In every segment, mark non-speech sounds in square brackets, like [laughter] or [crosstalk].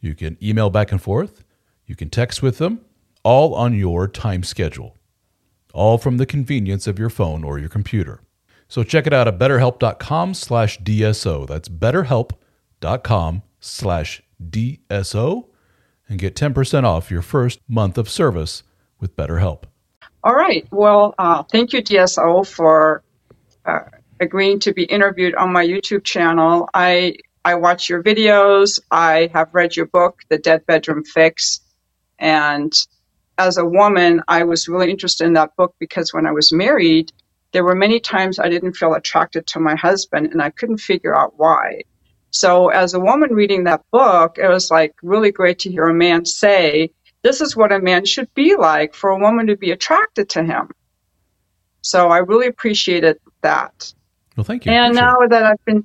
You can email back and forth. You can text with them, all on your time schedule, all from the convenience of your phone or your computer. So check it out at betterhelp.com slash DSO. That's betterhelp.com slash DSO and get 10% off your first month of service with BetterHelp. All right. Well, uh, thank you, DSO, for uh, agreeing to be interviewed on my YouTube channel. I I watch your videos. I have read your book, The Dead Bedroom Fix. And as a woman, I was really interested in that book because when I was married, there were many times I didn't feel attracted to my husband and I couldn't figure out why. So as a woman reading that book, it was like really great to hear a man say, this is what a man should be like for a woman to be attracted to him. So I really appreciated that. Well, thank you. And now that I've been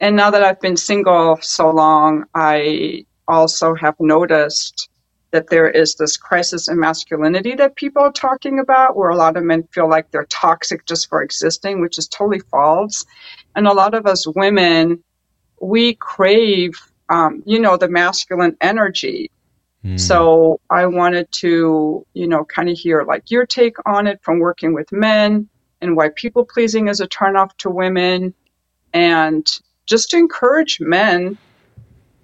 and now that I've been single so long, I also have noticed that there is this crisis in masculinity that people are talking about, where a lot of men feel like they're toxic just for existing, which is totally false. And a lot of us women, we crave, um, you know, the masculine energy. Mm. So I wanted to, you know, kind of hear like your take on it from working with men and why people pleasing is a turnoff to women and just to encourage men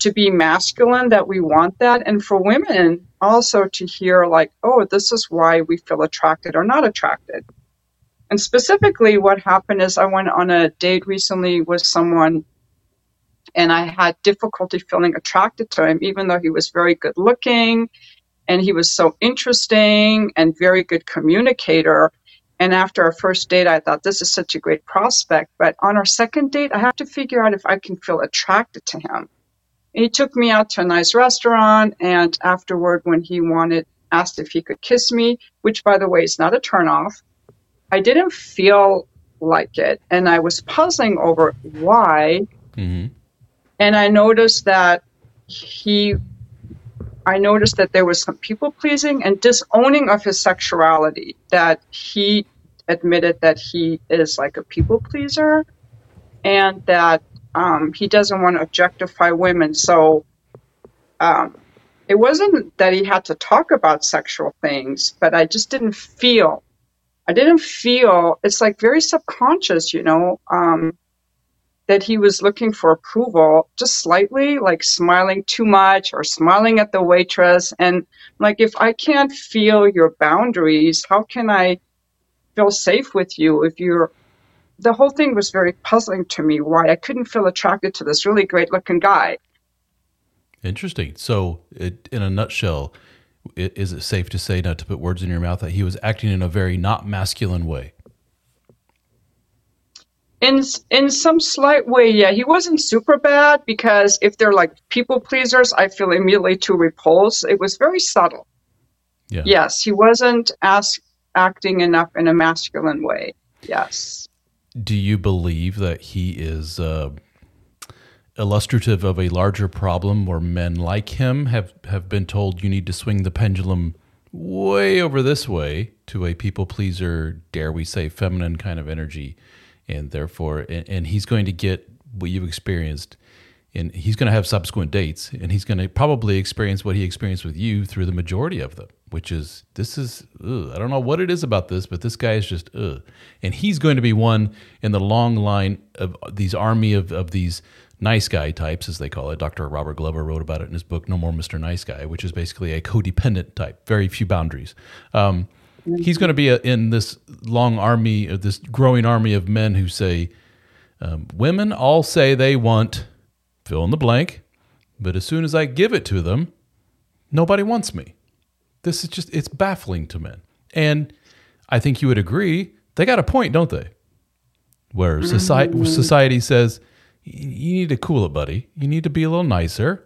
to be masculine that we want that and for women also to hear like oh this is why we feel attracted or not attracted. And specifically what happened is i went on a date recently with someone and i had difficulty feeling attracted to him even though he was very good looking and he was so interesting and very good communicator and after our first date, I thought this is such a great prospect. But on our second date, I have to figure out if I can feel attracted to him. And he took me out to a nice restaurant. And afterward, when he wanted, asked if he could kiss me, which by the way is not a turnoff, I didn't feel like it. And I was puzzling over why. Mm-hmm. And I noticed that he I noticed that there was some people pleasing and disowning of his sexuality, that he admitted that he is like a people pleaser and that um, he doesn't want to objectify women. So um, it wasn't that he had to talk about sexual things, but I just didn't feel. I didn't feel. It's like very subconscious, you know. Um, that he was looking for approval just slightly, like smiling too much or smiling at the waitress. And like, if I can't feel your boundaries, how can I feel safe with you if you're the whole thing was very puzzling to me why I couldn't feel attracted to this really great looking guy. Interesting. So, it, in a nutshell, it, is it safe to say, not to put words in your mouth, that he was acting in a very not masculine way? In in some slight way, yeah, he wasn't super bad because if they're like people pleasers, I feel immediately to repulse. It was very subtle. Yeah. Yes, he wasn't as acting enough in a masculine way. Yes. Do you believe that he is uh, illustrative of a larger problem where men like him have, have been told you need to swing the pendulum way over this way to a people pleaser, dare we say, feminine kind of energy? And therefore, and, and he's going to get what you've experienced and he's going to have subsequent dates and he's going to probably experience what he experienced with you through the majority of them which is this is ugh, i don't know what it is about this but this guy is just ugh. and he's going to be one in the long line of these army of, of these nice guy types, as they call it. Dr. Robert Glover wrote about it in his book, No More Mr. Nice Guy, which is basically a codependent type, very few boundaries. Um, he's going to be a, in this long army, uh, this growing army of men who say, um, women all say they want fill in the blank, but as soon as I give it to them, nobody wants me. This is just, it's baffling to men. And I think you would agree, they got a point, don't they? Where society, mm-hmm. society says, you need to cool it, buddy. You need to be a little nicer,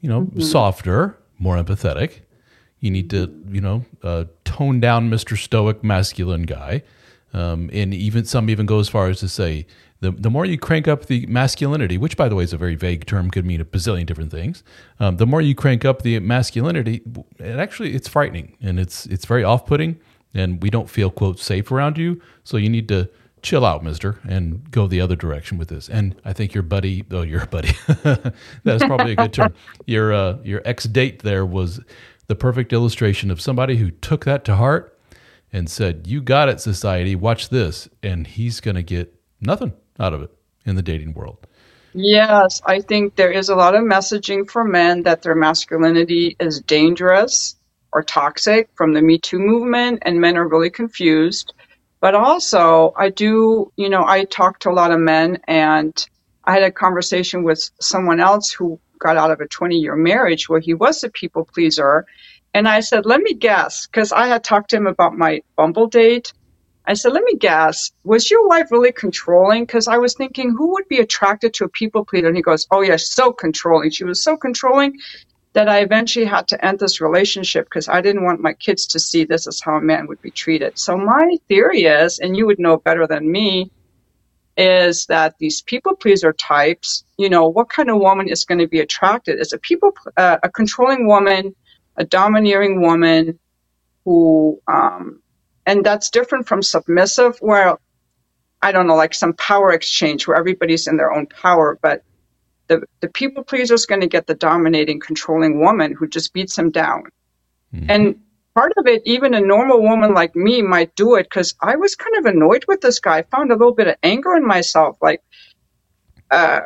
you know, mm-hmm. softer, more empathetic. You need to, you know, uh, tone down Mr. Stoic masculine guy. Um, and even some even go as far as to say the, the more you crank up the masculinity, which by the way is a very vague term, could mean a bazillion different things. Um, the more you crank up the masculinity, it actually it's frightening and it's it's very off putting, and we don't feel quote safe around you. So you need to chill out, mister, and go the other direction with this. And I think your buddy, oh, your buddy, [laughs] that's probably a good term. [laughs] Your uh, your ex date there was the perfect illustration of somebody who took that to heart and said, "You got it, society. Watch this," and he's going to get nothing out of it in the dating world. Yes, I think there is a lot of messaging for men that their masculinity is dangerous or toxic from the Me Too movement, and men are really confused. But also, I do, you know, I talk to a lot of men, and I had a conversation with someone else who got out of a 20 year marriage where he was a people pleaser. And I said, let me guess, because I had talked to him about my Bumble date. I said, let me guess, was your wife really controlling? Because I was thinking, who would be attracted to a people pleaser? And he goes, oh, yeah, so controlling. She was so controlling that I eventually had to end this relationship because I didn't want my kids to see this as how a man would be treated. So my theory is, and you would know better than me, is that these people pleaser types, you know, what kind of woman is going to be attracted? Is a people, uh, a controlling woman, a domineering woman who, um, and that's different from submissive, where I don't know, like some power exchange where everybody's in their own power, but the, the people pleaser is going to get the dominating, controlling woman who just beats him down. Mm-hmm. And part of it, even a normal woman like me might do it because I was kind of annoyed with this guy. I found a little bit of anger in myself. Like, uh,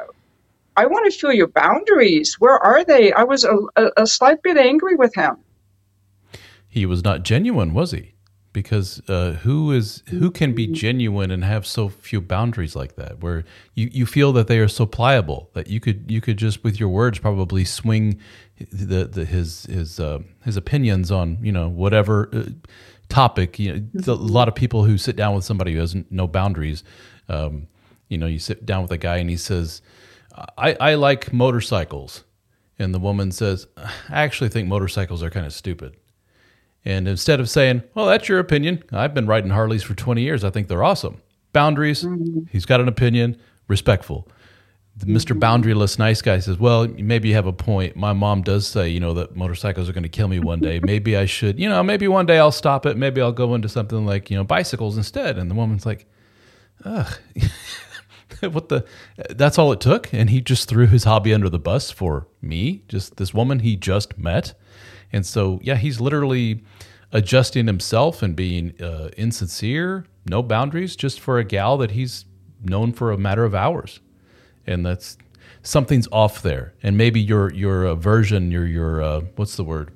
I want to feel your boundaries. Where are they? I was a, a, a slight bit angry with him. He was not genuine, was he? because uh, who is who can be genuine and have so few boundaries like that where you, you feel that they are so pliable that you could you could just with your words probably swing the, the his his uh, his opinions on you know whatever uh, topic you know a lot of people who sit down with somebody who has no boundaries um, you know you sit down with a guy and he says I, I like motorcycles and the woman says I actually think motorcycles are kind of stupid and instead of saying, well, that's your opinion, I've been riding Harleys for 20 years, I think they're awesome. Boundaries, mm-hmm. he's got an opinion, respectful. The Mr. Mm-hmm. Boundaryless nice guy says, well, maybe you have a point. My mom does say, you know, that motorcycles are going to kill me one day. [laughs] maybe I should, you know, maybe one day I'll stop it. Maybe I'll go into something like, you know, bicycles instead. And the woman's like, ugh. [laughs] what the that's all it took and he just threw his hobby under the bus for me just this woman he just met and so, yeah, he's literally adjusting himself and being uh, insincere, no boundaries, just for a gal that he's known for a matter of hours. And that's something's off there. And maybe your your aversion, your your uh, what's the word?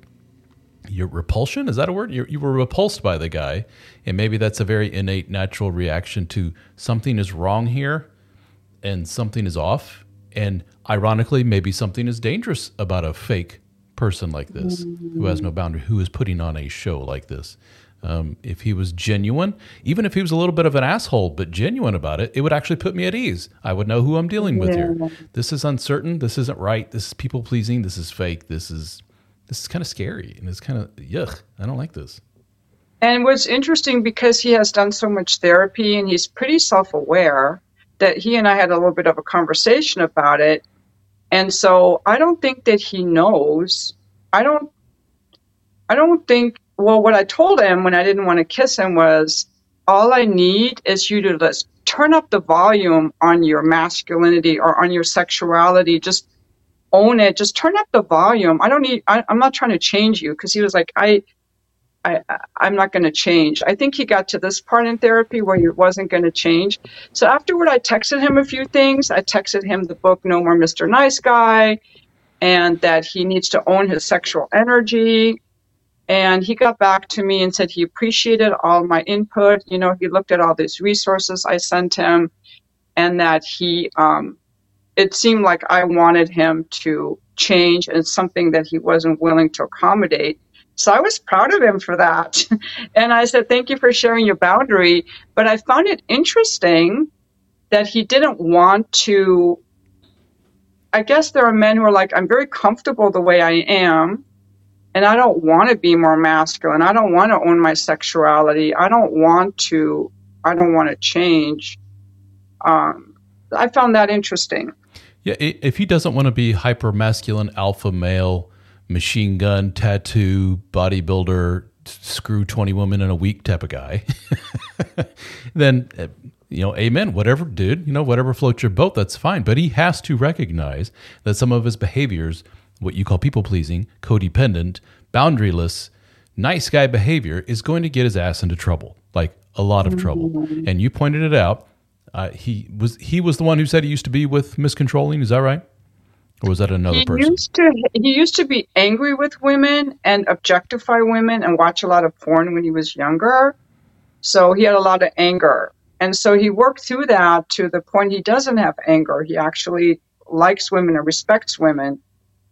Your repulsion is that a word? You're, you were repulsed by the guy, and maybe that's a very innate, natural reaction to something is wrong here, and something is off. And ironically, maybe something is dangerous about a fake person like this who has no boundary, who is putting on a show like this. Um, if he was genuine, even if he was a little bit of an asshole, but genuine about it, it would actually put me at ease. I would know who I'm dealing with yeah. here. This is uncertain. This isn't right. This is people pleasing. This is fake. This is this is kind of scary and it's kind of yuck. I don't like this. And what's interesting because he has done so much therapy and he's pretty self aware that he and I had a little bit of a conversation about it. And so I don't think that he knows. I don't I don't think well what I told him when I didn't want to kiss him was all I need is you to just turn up the volume on your masculinity or on your sexuality. Just own it. Just turn up the volume. I don't need, I, am not trying to change you because he was like, I, I, I'm not going to change. I think he got to this part in therapy where he wasn't going to change. So afterward, I texted him a few things. I texted him the book No More Mr. Nice Guy and that he needs to own his sexual energy. And he got back to me and said he appreciated all my input. You know, he looked at all these resources I sent him and that he, um, it seemed like I wanted him to change and something that he wasn't willing to accommodate. So I was proud of him for that. [laughs] and I said, thank you for sharing your boundary. But I found it interesting that he didn't want to. I guess there are men who are like, I'm very comfortable the way I am. And I don't want to be more masculine. I don't want to own my sexuality. I don't want to, I don't want to change. Um, I found that interesting. Yeah, if he doesn't want to be hyper masculine, alpha male, machine gun, tattoo, bodybuilder, screw 20 women in a week type of guy, [laughs] then, uh, you know, amen, whatever, dude, you know, whatever floats your boat, that's fine. But he has to recognize that some of his behaviors, what you call people pleasing, codependent, boundaryless, nice guy behavior, is going to get his ass into trouble, like a lot of trouble. Mm-hmm. And you pointed it out. Uh, he was he was the one who said he used to be with Miss Controlling. Is that right? Or was that another he person? Used to, he used to be angry with women and objectify women and watch a lot of porn when he was younger. So he had a lot of anger. And so he worked through that to the point he doesn't have anger. He actually likes women and respects women.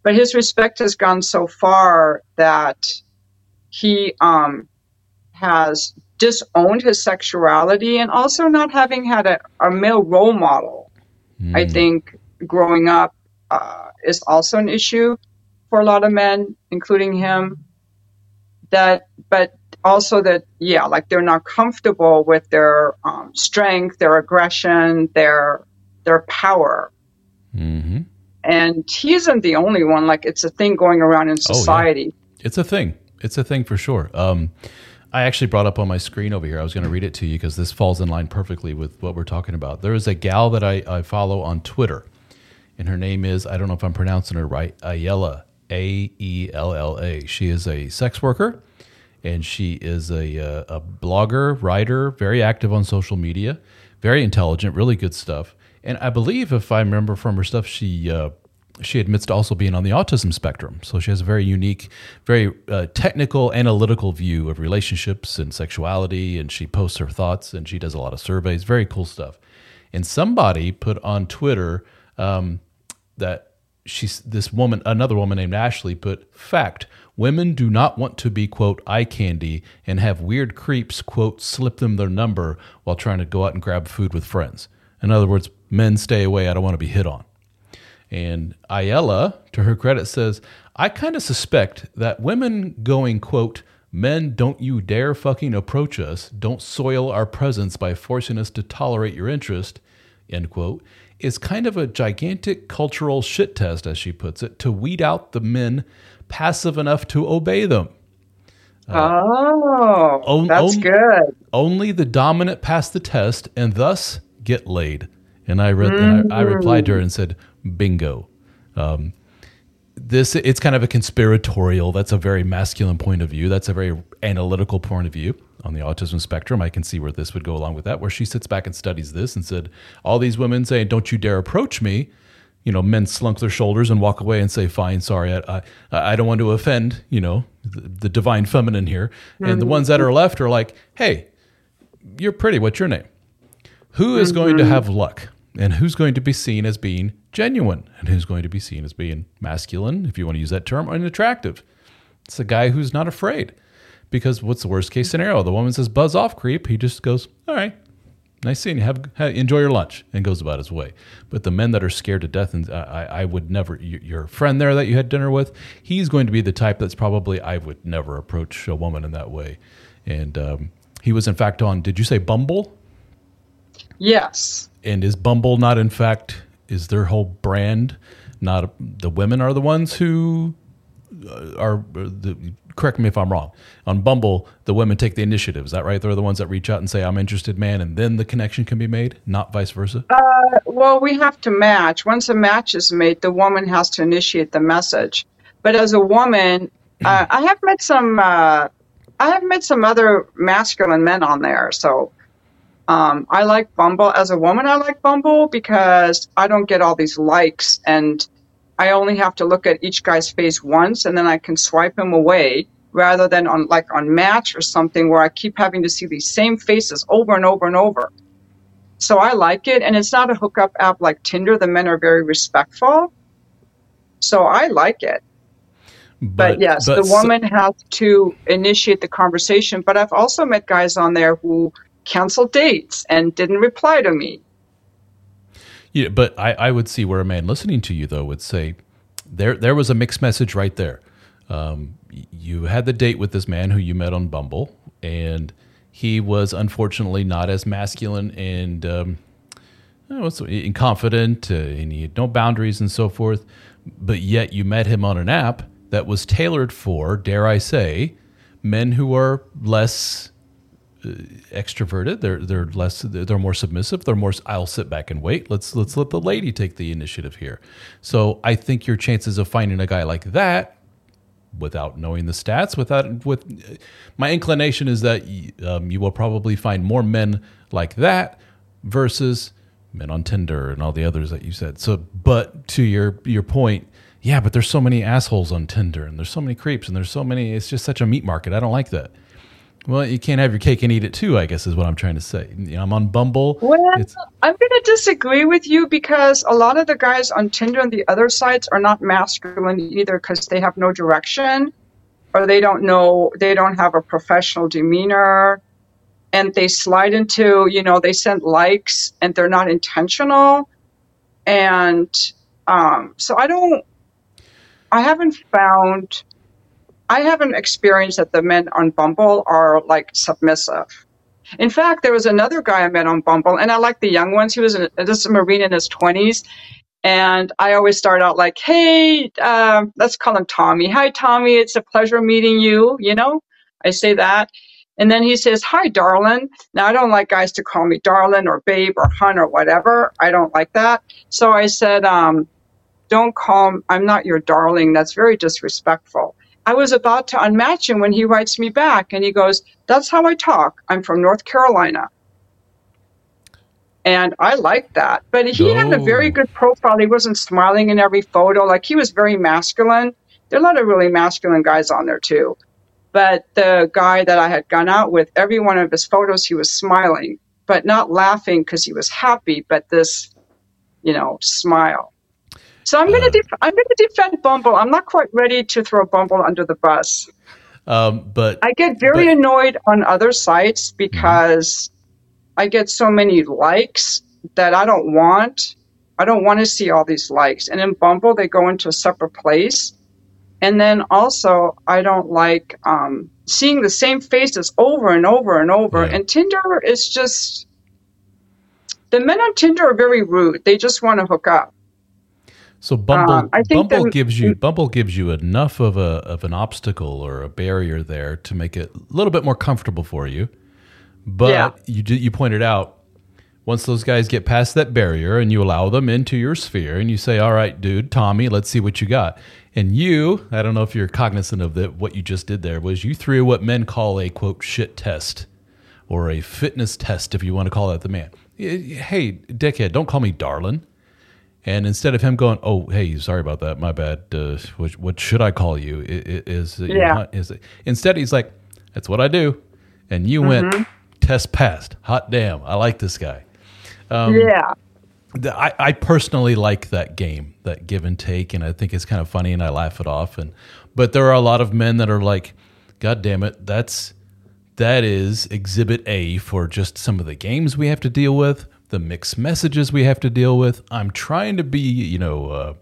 But his respect has gone so far that he um, has disowned his sexuality and also not having had a, a male role model. Mm. I hmm. think growing up uh, is also an issue for a lot of men, including him. That, but also that, yeah, like they're not comfortable with their um, strength, their aggression, their their power. Mm-hmm. And he isn't the only one. Like it's a thing going around in society. Oh, yeah. It's a thing. It's a thing for sure. Um, I actually brought up on my screen over here. I was going to read it to you because this falls in line perfectly with what we're talking about. There is a gal that I, I follow on Twitter and her name is I don't know if I'm pronouncing her right, Aella, A E L L A. She is a sex worker, and she is a uh, a blogger, writer, very active on social media, very intelligent, really good stuff. And I believe, if I remember from her stuff, she uh, she admits to also being on the autism spectrum. So she has a very unique, very uh, technical, analytical view of relationships and sexuality. And she posts her thoughts and she does a lot of surveys. Very cool stuff. And somebody put on Twitter um, that she's this woman, another woman named Ashley, put fact. Women do not want to be, quote, eye candy and have weird creeps, quote, slip them their number while trying to go out and grab food with friends. In other words, men stay away. I don't want to be hit on. And Aella, to her credit, says, I kind of suspect that women going, quote, men don't you dare fucking approach us, don't soil our presence by forcing us to tolerate your interest, end quote, is kind of a gigantic cultural shit test, as she puts it, to weed out the men passive enough to obey them. Uh, oh, on, that's on, good. Only the dominant pass the test and thus get laid. And I read, mm-hmm. and I, I, replied to her and said, "Bingo." Um, this it's kind of a conspiratorial. That's a very masculine point of view. That's a very analytical point of view on the autism spectrum. I can see where this would go along with that, where she sits back and studies this and said, all these women saying, "Don't you dare approach me." You know, men slunk their shoulders and walk away and say, "Fine, sorry, I, I, I don't want to offend." You know, the, the divine feminine here, mm-hmm. and the ones that are left are like, "Hey, you're pretty. What's your name? Who is mm-hmm. going to mm-hmm. have luck?" And who's going to be seen as being genuine and who's going to be seen as being masculine, if you want to use that term, and attractive. It's a guy who's not afraid. Because what's the worst case scenario? The woman says, "Buzz off, creep." He just goes, "All right, nice seeing you. Have, have enjoy your lunch," and goes about his way. But the men that are scared to death, and I, I would never. Your friend there that you had dinner with, he's going to be the type that's probably I would never approach a woman in that way. And um, he was in fact on. Did you say Bumble? Yes. And is Bumble not in fact is their whole brand not the women are the ones who uh, are the correct me if I'm wrong. On Bumble, the women take the initiative. Is that right? They're the ones that reach out and say, I'm interested, man, and then the connection can be made, not vice versa? Uh, well, we have to match. Once a match is made, the woman has to initiate the message. But as a woman, uh, I have met some uh, I have met some other masculine men on there. So um, I like Bumble as a woman. I like Bumble because I don't get all these likes, and I only have to look at each guy's face once, and then I can swipe him away rather than on like on Match or something where I keep having to see these same faces over and over and over. So I like it, and it's not a hookup app like Tinder. The men are very respectful, so I like it. But, but yes, but the woman so- has to initiate the conversation. But I've also met guys on there who canceled dates and didn't reply to me. Yeah, but I, I would see where a man listening to you though would say, there there was a mixed message right there. Um, you had the date with this man who you met on Bumble, and he was unfortunately not as masculine and um, and confident, uh, and he had no boundaries and so forth. But yet, you met him on an app that was tailored for, dare I say, men who are less extroverted. They're they're less they're more submissive. They're more I'll sit back and wait. Let's let's let the lady take the initiative here. So I think your chances of finding a guy like that without knowing the stats without with my inclination is that um, you will probably find more men like that versus men on Tinder and all the others that you said. So but to your your point, yeah, but there's so many assholes on Tinder and there's so many creeps and there's so many it's just such a meat market. I don't like that. Well, you can't have your cake and eat it too. I guess is what I'm trying to say. You know, I'm on Bumble. Well, it's, I'm going to disagree with you because a lot of the guys on Tinder and the other sites are not masculine either because they have no direction, or they don't know, they don't have a professional demeanor, and they slide into, you know, they send likes and they're not intentional, and um, so I don't, I haven't found I haven't experienced that the men on Bumble are like submissive. In fact, there was another guy I met on Bumble, and I like the young ones. He was a, just a Marine in his 20s. And I always start out like, hey, uh, let's call him Tommy. Hi, Tommy. It's a pleasure meeting you. You know, I say that. And then he says, hi, darling. Now, I don't like guys to call me darling or babe or hun or whatever. I don't like that. So I said, um, don't call, I'm not your darling. That's very disrespectful. I was about to unmatch him when he writes me back and he goes, That's how I talk. I'm from North Carolina. And I like that. But he oh. had a very good profile. He wasn't smiling in every photo. Like he was very masculine. There are a lot of really masculine guys on there too. But the guy that I had gone out with, every one of his photos, he was smiling, but not laughing because he was happy, but this, you know, smile. So I'm gonna uh, def- I'm gonna defend Bumble. I'm not quite ready to throw Bumble under the bus. Um, but I get very but, annoyed on other sites because mm-hmm. I get so many likes that I don't want. I don't want to see all these likes. And in Bumble, they go into a separate place. And then also, I don't like um, seeing the same faces over and over and over. Yeah. And Tinder is just the men on Tinder are very rude. They just want to hook up. So Bumble, um, Bumble that, gives you Bumble gives you enough of a of an obstacle or a barrier there to make it a little bit more comfortable for you. But yeah. you you pointed out once those guys get past that barrier and you allow them into your sphere and you say, "All right, dude, Tommy, let's see what you got." And you, I don't know if you're cognizant of that. What you just did there was you threw what men call a quote shit test or a fitness test, if you want to call that the man. Hey, dickhead, don't call me darling. And instead of him going, "Oh, hey, sorry about that, my bad. Uh, what, what, should I call you?" Is yeah. Is it? Instead, he's like, "That's what I do," and you mm-hmm. went test passed. Hot damn, I like this guy. Um, yeah. I, I personally like that game, that give and take, and I think it's kind of funny, and I laugh it off. And but there are a lot of men that are like, "God damn it, that's that is Exhibit A for just some of the games we have to deal with." The mixed messages we have to deal with. I'm trying to be, you know, uh,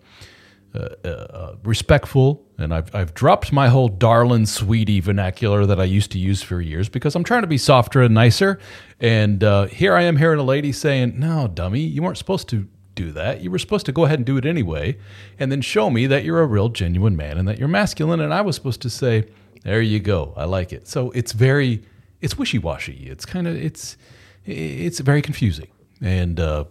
uh, uh, respectful, and I've I've dropped my whole darling sweetie vernacular that I used to use for years because I'm trying to be softer and nicer. And uh, here I am hearing a lady saying, "No, dummy, you weren't supposed to." Do that. You were supposed to go ahead and do it anyway, and then show me that you're a real, genuine man and that you're masculine. And I was supposed to say, "There you go, I like it." So it's very, it's wishy washy. It's kind of, it's, it's very confusing. And uh,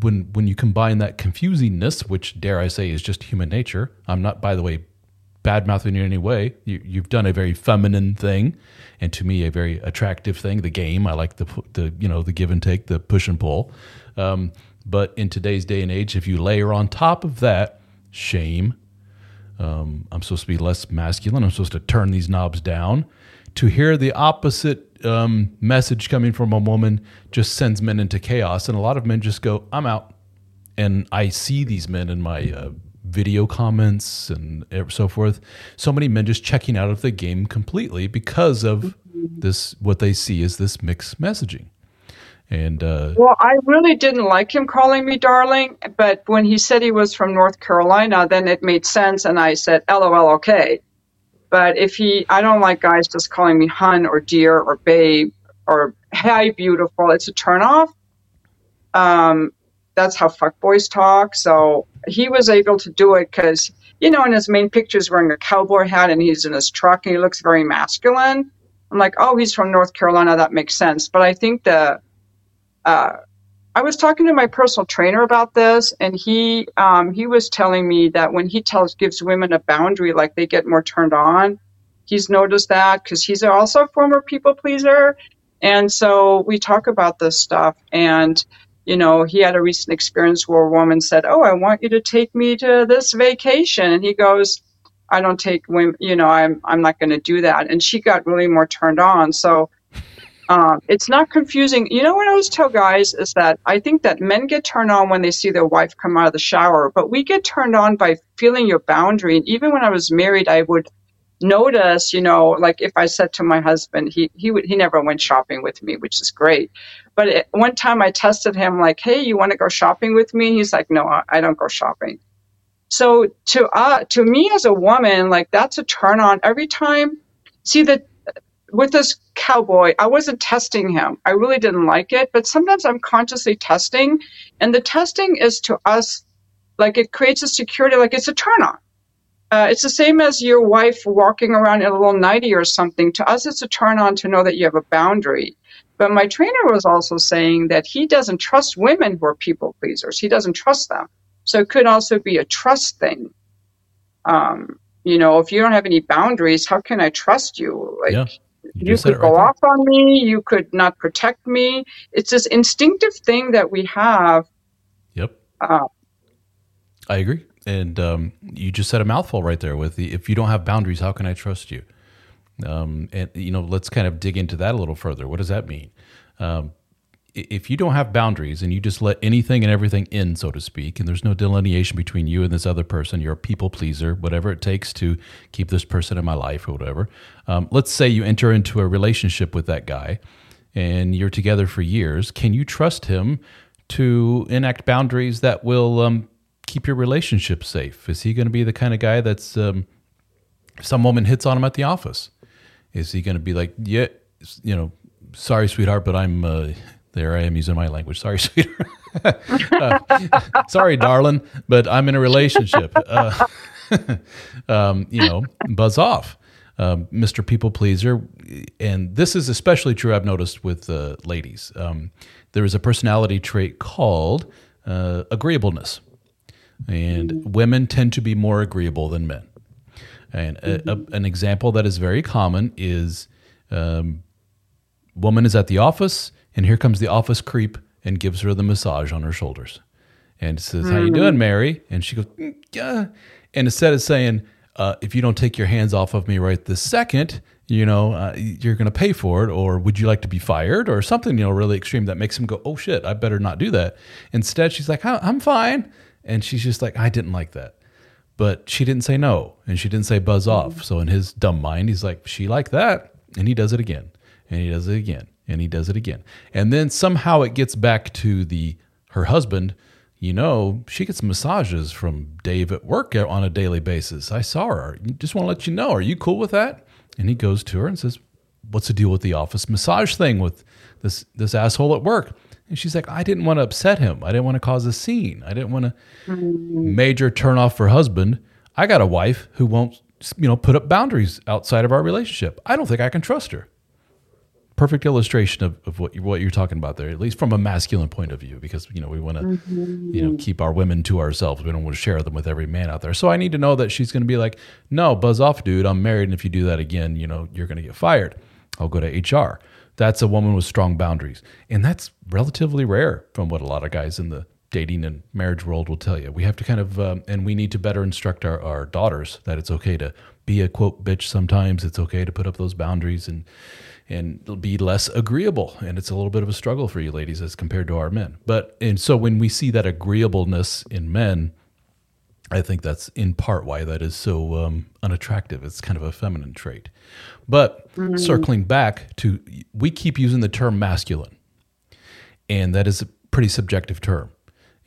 when when you combine that confusingness, which dare I say is just human nature, I'm not, by the way, bad mouthing you in any way. You, you've done a very feminine thing, and to me, a very attractive thing. The game, I like the the you know the give and take, the push and pull. Um, but in today's day and age, if you layer on top of that shame, um, I'm supposed to be less masculine. I'm supposed to turn these knobs down. To hear the opposite um, message coming from a woman just sends men into chaos, and a lot of men just go, "I'm out." And I see these men in my uh, video comments and so forth. So many men just checking out of the game completely because of this. What they see is this mixed messaging. And uh, well, I really didn't like him calling me darling, but when he said he was from North Carolina, then it made sense, and I said, "LOL, okay." But if he, I don't like guys just calling me hun or dear or babe or hey beautiful. It's a turnoff. Um, that's how fuckboys talk. So he was able to do it because you know in his main picture he's wearing a cowboy hat and he's in his truck and he looks very masculine. I'm like, oh, he's from North Carolina. That makes sense. But I think the uh, I was talking to my personal trainer about this, and he um, he was telling me that when he tells gives women a boundary, like they get more turned on. He's noticed that because he's also a former people pleaser, and so we talk about this stuff. And you know, he had a recent experience where a woman said, "Oh, I want you to take me to this vacation," and he goes, "I don't take women. You know, I'm I'm not going to do that." And she got really more turned on. So um, it's not confusing. You know what I always tell guys is that I think that men get turned on when they see their wife come out of the shower, but we get turned on by feeling your boundary. And even when I was married, I would notice, you know, like if I said to my husband, he he would he never went shopping with me, which is great. But it, one time I tested him, like, hey, you want to go shopping with me? And He's like, no, I don't go shopping. So to uh, to me as a woman, like that's a turn on every time. See that with this cowboy, I wasn't testing him. I really didn't like it, but sometimes I'm consciously testing. And the testing is to us like it creates a security, like it's a turn on. Uh, it's the same as your wife walking around in a little nightie or something. To us, it's a turn on to know that you have a boundary. But my trainer was also saying that he doesn't trust women who are people pleasers. He doesn't trust them. So it could also be a trust thing. Um, you know, if you don't have any boundaries, how can I trust you? Like, yeah. You, you could go off on me. You could not protect me. It's this instinctive thing that we have. Yep. Uh, I agree. And um, you just said a mouthful right there with the if you don't have boundaries, how can I trust you? Um, and you know, let's kind of dig into that a little further. What does that mean? Um, if you don't have boundaries and you just let anything and everything in, so to speak, and there's no delineation between you and this other person, you're a people pleaser, whatever it takes to keep this person in my life or whatever. Um, let's say you enter into a relationship with that guy and you're together for years. Can you trust him to enact boundaries that will um, keep your relationship safe? Is he going to be the kind of guy that's um, some woman hits on him at the office? Is he going to be like, yeah, you know, sorry, sweetheart, but I'm. Uh, there I am using my language. Sorry, [laughs] sweetheart. uh, sorry, darling, but I'm in a relationship. Uh, [laughs] um, you know, buzz off. Um, Mr. People Pleaser, and this is especially true. I've noticed with uh, ladies. Um, there is a personality trait called uh, agreeableness, and women tend to be more agreeable than men. And a, a, an example that is very common is um, woman is at the office and here comes the office creep and gives her the massage on her shoulders and says, mm. "How you doing, Mary?" And she goes, mm, "Yeah." And instead of saying, uh, "If you don't take your hands off of me right this second, you know, uh, you're going to pay for it," or "Would you like to be fired?" or something, you know, really extreme that makes him go, "Oh shit, I better not do that." Instead, she's like, "I'm fine," and she's just like, "I didn't like that." But she didn't say no, and she didn't say buzz off. So in his dumb mind, he's like, "She liked that," and he does it again, and he does it again, and he does it again. And then somehow it gets back to the her husband, you know, she gets massages from Dave at work on a daily basis. I saw her. Just want to let you know. Are you cool with that? And he goes to her and says, "What's the deal with the office massage thing with this this asshole at work?" And she's like, "I didn't want to upset him. I didn't want to cause a scene. I didn't want to mm-hmm. major turn off her husband. I got a wife who won't, you know, put up boundaries outside of our relationship. I don't think I can trust her." Perfect illustration of, of what you what you're talking about there, at least from a masculine point of view, because you know we want to mm-hmm. you know keep our women to ourselves. We don't want to share them with every man out there. So I need to know that she's going to be like, no, buzz off, dude. I'm married, and if you do that again, you know you're going to get fired. I'll go to HR. That's a woman with strong boundaries, and that's relatively rare from what a lot of guys in the dating and marriage world will tell you. We have to kind of, um, and we need to better instruct our, our daughters that it's okay to be a quote bitch sometimes. It's okay to put up those boundaries and and be less agreeable. And it's a little bit of a struggle for you ladies as compared to our men. But and so when we see that agreeableness in men, I think that's in part why that is so um, unattractive. It's kind of a feminine trait. But mm-hmm. circling back to, we keep using the term masculine, and that is a pretty subjective term.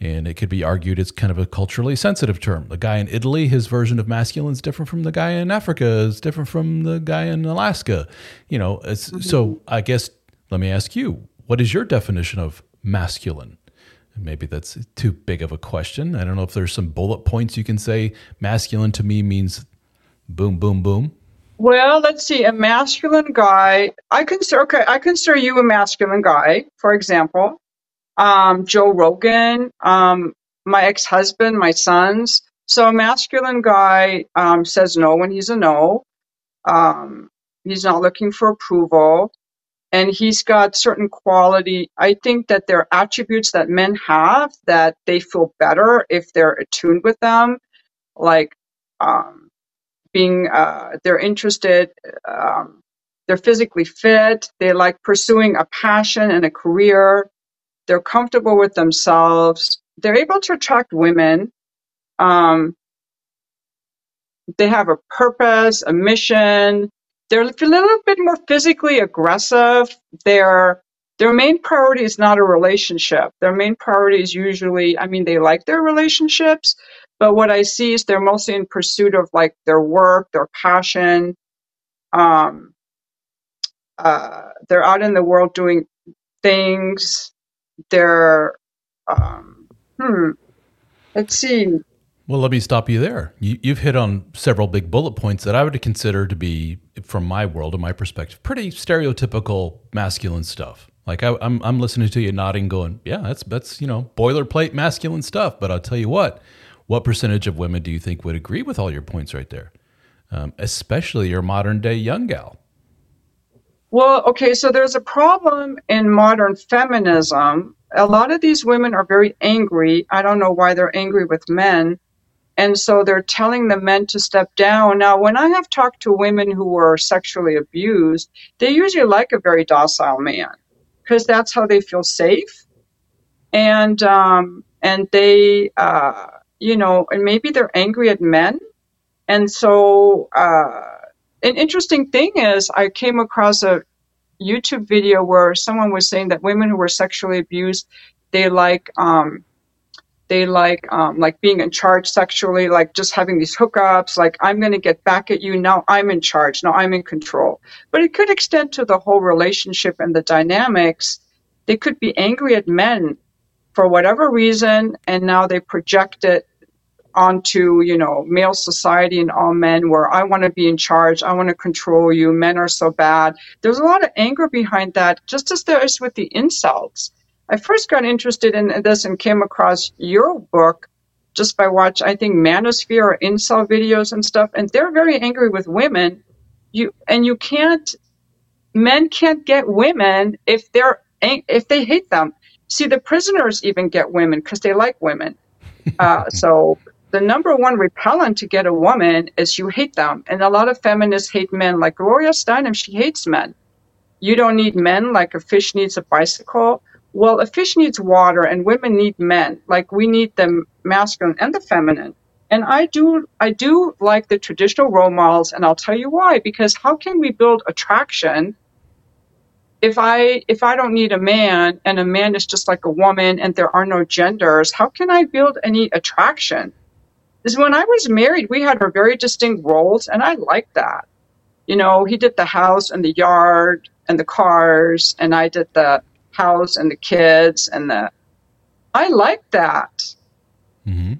And it could be argued it's kind of a culturally sensitive term. The guy in Italy, his version of masculine is different from the guy in Africa, is different from the guy in Alaska. You know, mm-hmm. so I guess let me ask you, what is your definition of masculine? Maybe that's too big of a question. I don't know if there's some bullet points you can say. Masculine to me means boom, boom, boom. Well, let's see. A masculine guy. I consider okay. I consider you a masculine guy, for example um, Joe Rogan, um, my ex husband, my sons. So a masculine guy um, says no when he's a no. Um, he's not looking for approval. And he's got certain quality. I think that there are attributes that men have that they feel better if they're attuned with them, like um, being, uh, they're interested, um, they're physically fit, they like pursuing a passion and a career they're comfortable with themselves. They're able to attract women. Um, they have a purpose, a mission. They're a little bit more physically aggressive. Their their main priority is not a relationship. Their main priority is usually, I mean, they like their relationships, but what I see is they're mostly in pursuit of like their work, their passion. Um, uh, they're out in the world doing things they're um, hmm, let's see. Well, let me stop you there. You, have hit on several big bullet points that I would consider to be, from my world and my perspective, pretty stereotypical masculine stuff. Like I, I'm, I'm listening to you nodding, going, "Yeah, that's that's you know boilerplate masculine stuff." But I'll tell you what, what percentage of women do you think would agree with all your points right there, um, especially your modern day young gal? Well, okay, so there's a problem in modern feminism. A lot of these women are very angry. I don't know why they're angry with men. And so they're telling the men to step down. Now, when I have talked to women who were sexually abused, they usually like a very docile man because that's how they feel safe. And, um, and they, uh, you know, and maybe they're angry at men. And so, uh, an interesting thing is I came across a YouTube video where someone was saying that women who were sexually abused, they like um, they like um, like being in charge sexually, like just having these hookups, like I'm going to get back at you. Now I'm in charge. Now I'm in control. But it could extend to the whole relationship and the dynamics. They could be angry at men for whatever reason, and now they project it onto you know male society and all men where i want to be in charge i want to control you men are so bad. There's a lot of anger behind that just as there is with the insults. I first got interested in this and came across your book just by watch i think manosphere or incel videos and stuff and they're very angry with women. You and you can't men can't get women if they're if they hate them. See the prisoners even get women because they like women. [laughs] Uh, so the number one repellent to get a woman is you hate them. And a lot of feminists hate men. Like Gloria Steinem, she hates men. You don't need men like a fish needs a bicycle. Well, a fish needs water and women need men. Like we need the masculine and the feminine. And I do, I do like the traditional role models, and I'll tell you why. Because how can we build attraction if I if I don't need a man and a man is just like a woman and there are no genders? How can I build any attraction? Is when I was married, we had our very distinct roles, and I liked that. You know, he did the house and the yard and the cars, and I did the house and the kids and the. I liked that. Mm-hmm.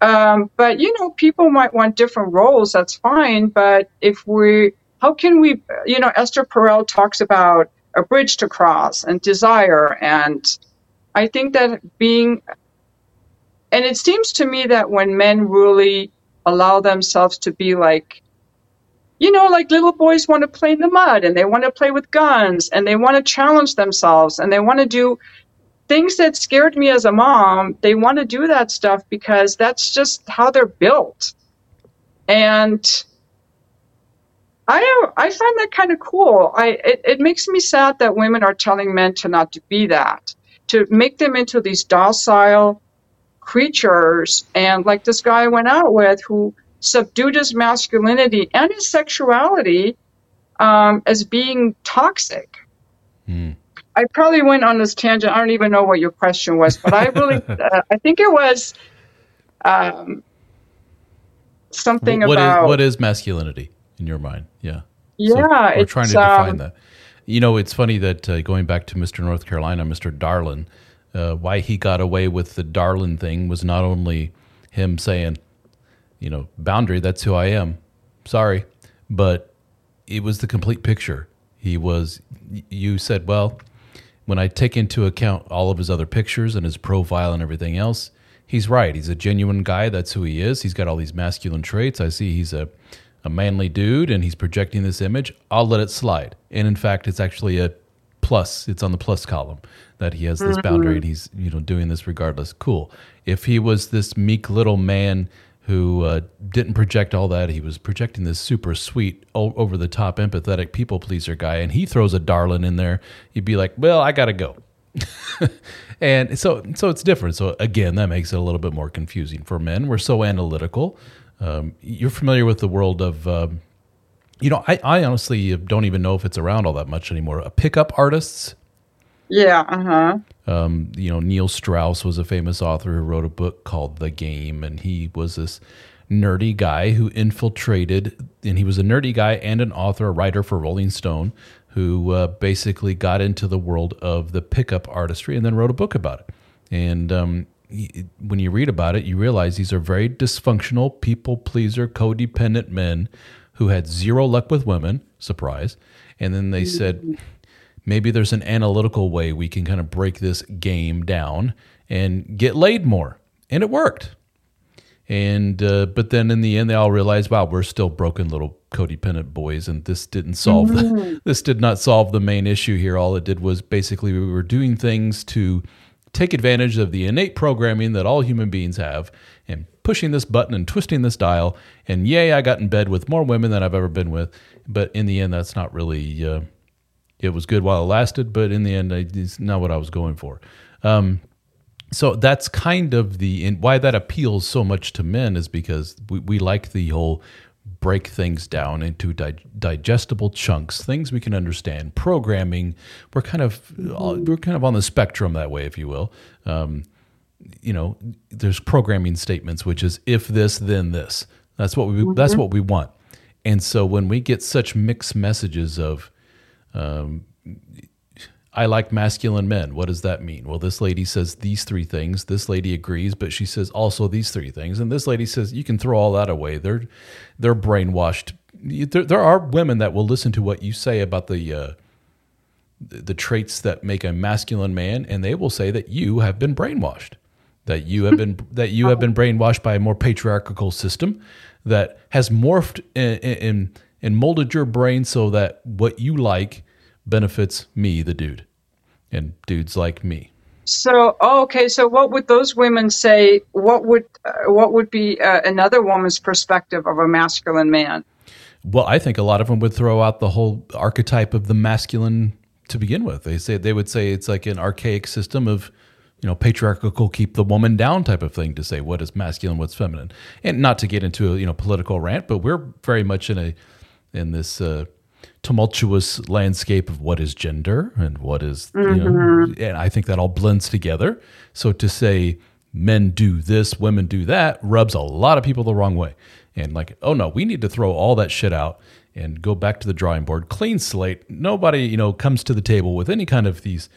Um, but you know, people might want different roles. That's fine. But if we how can we, you know, Esther Perel talks about a bridge to cross and desire. And I think that being, and it seems to me that when men really allow themselves to be like, you know, like little boys want to play in the mud and they want to play with guns and they want to challenge themselves and they want to do things that scared me as a mom. They want to do that stuff because that's just how they're built. And I I find that kind of cool. I it, it makes me sad that women are telling men to not to be that, to make them into these docile creatures. And like this guy I went out with who subdued his masculinity and his sexuality um, as being toxic. Mm. I probably went on this tangent. I don't even know what your question was, but I really, [laughs] uh, I think it was um, something what about is, what is masculinity in your mind? Yeah. Yeah, so we're trying to define um, that. You know, it's funny that uh, going back to Mr. North Carolina, Mr. Darlin, uh, why he got away with the Darlin thing was not only him saying, you know, boundary, that's who I am. Sorry. But it was the complete picture. He was, you said, well, when I take into account all of his other pictures and his profile and everything else, he's right. He's a genuine guy. That's who he is. He's got all these masculine traits. I see he's a a manly dude and he's projecting this image, I'll let it slide. And in fact, it's actually a plus. It's on the plus column that he has this mm-hmm. boundary and he's you know doing this regardless. Cool. If he was this meek little man who uh, didn't project all that, he was projecting this super sweet, over the top, empathetic people pleaser guy, and he throws a darling in there. You'd be like, well, I gotta go. [laughs] and so so it's different. So again, that makes it a little bit more confusing for men. We're so analytical. Um, you're familiar with the world of, um, you know, I, I honestly don't even know if it's around all that much anymore. Uh, pickup artists. Yeah. Uh huh. Um, you know, Neil Strauss was a famous author who wrote a book called The Game, and he was this nerdy guy who infiltrated, and he was a nerdy guy and an author, a writer for Rolling Stone, who uh, basically got into the world of the pickup artistry and then wrote a book about it. And um, when you read about it, you realize these are very dysfunctional, people pleaser, codependent men who had zero luck with women. Surprise. And then they said, maybe there's an analytical way we can kind of break this game down and get laid more. And it worked. And uh, but then in the end, they all realized, wow, we're still broken little codependent boys, and this didn't solve mm-hmm. the, [laughs] this did not solve the main issue here. All it did was basically we were doing things to take advantage of the innate programming that all human beings have and pushing this button and twisting this dial. And yay, I got in bed with more women than I've ever been with. But in the end, that's not really, uh, it was good while it lasted, but in the end, it's not what I was going for. Um, so that's kind of the why that appeals so much to men is because we, we like the whole break things down into di- digestible chunks, things we can understand. Programming, we're kind of mm-hmm. we're kind of on the spectrum that way, if you will. Um, you know, there's programming statements, which is if this, then this. That's what we mm-hmm. that's what we want. And so when we get such mixed messages of um, I like masculine men. What does that mean? Well, this lady says these three things. This lady agrees, but she says also these three things. And this lady says you can throw all that away. They're they're brainwashed. There, there are women that will listen to what you say about the uh, the traits that make a masculine man, and they will say that you have been brainwashed. That you have been [laughs] that you have been brainwashed by a more patriarchal system that has morphed and and molded your brain so that what you like benefits me, the dude and dudes like me. So, oh, okay. So, what would those women say? What would uh, what would be uh, another woman's perspective of a masculine man? Well, I think a lot of them would throw out the whole archetype of the masculine to begin with. They say they would say it's like an archaic system of, you know, patriarchal keep the woman down type of thing to say what is masculine, what's feminine, and not to get into a you know political rant, but we're very much in a in this. Uh, tumultuous landscape of what is gender and what is, mm-hmm. you know, mm-hmm. and I think that all blends together. So to say men do this, women do that rubs a lot of people the wrong way. And like, oh no, we need to throw all that shit out and go back to the drawing board, clean slate. Nobody, you know, comes to the table with any kind of these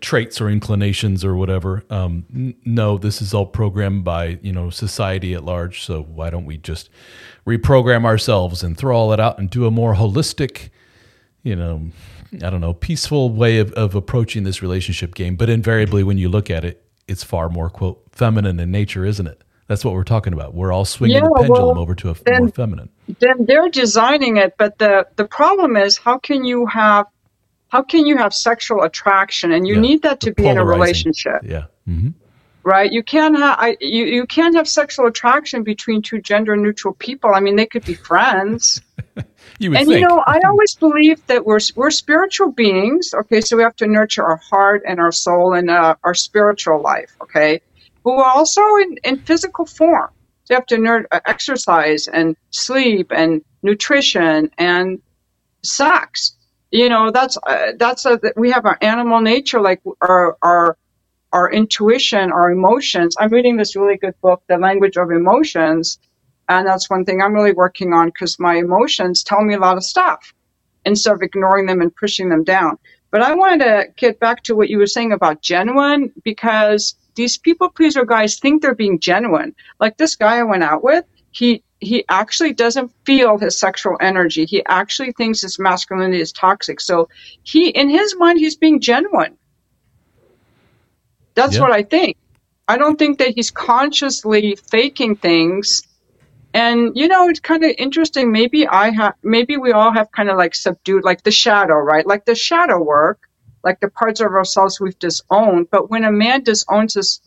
traits or inclinations or whatever. Um, n- no, this is all programmed by you know society at large. So why don't we just reprogram ourselves and throw all that out and do a more holistic, you know, I don't know, peaceful way of, of approaching this relationship game? But invariably, when you look at it, it's far more quote feminine in nature, isn't it? That's what we're talking about. We're all swinging Yeah, the pendulum well, over to a f- then- more feminine. then they're designing it but the the problem is how can you have how can you have sexual attraction? And you Yeah, need that to be in a relationship. Yeah. hmm right? You can't have I, you, you can't have sexual attraction between two gender neutral people. I mean they could be [laughs] friends. You would and think. you know i always believe that we're we're spiritual beings okay? So we have to nurture our heart and our soul and uh, our spiritual life okay? But we're also in, in physical form. So you have to uh, exercise and sleep and nutrition and sex you know that's uh, that's a we have our animal nature like our our our intuition our emotions. I'm reading this really good book the language of emotions and that's one thing i'm really working on because my emotions tell me a lot of stuff instead of ignoring them and pushing them down. But i wanted to get back to what you were saying about genuine because these people pleaser guys think they're being genuine. Like this guy i went out with he he actually doesn't feel his sexual energy. He actually thinks his masculinity is toxic. So he, in his mind, he's being genuine. That's Yeah. what I think. I don't think that he's consciously faking things. And you know, it's kind of interesting. Maybe I have, maybe we all have kind of like subdued, like the shadow, right? Like the shadow work, like the parts of ourselves we've disowned. But when a man disowns his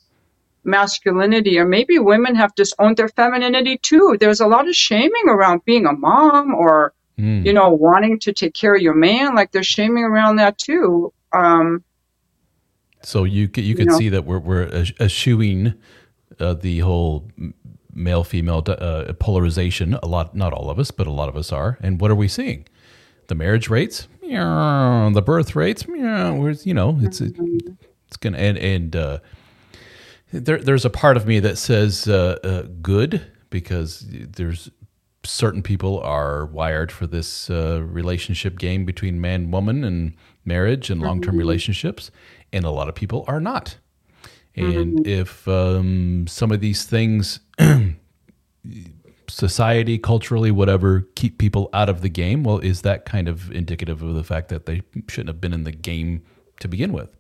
masculinity, or maybe women have disowned their femininity too. There's a lot of shaming around being a mom or, Mm. you know, wanting to take care of your man. Like there's shaming around that too. Um, So you you can know. see that we're we're esch- eschewing uh, the whole male female uh, polarization. A lot, not all of us, but a lot of us are. And what are we seeing? The marriage rates, meow, the birth rates. meow, Where's you know it's it's gonna and and uh, there there's a part of me that says uh, uh, good because there's certain people are wired for this uh, relationship game between man woman and marriage and long-term relationships and a lot of people are not. And if um, some of these things [clears throat] society culturally whatever keep people out of the game well is that kind of indicative of the fact that they shouldn't have been in the game to begin with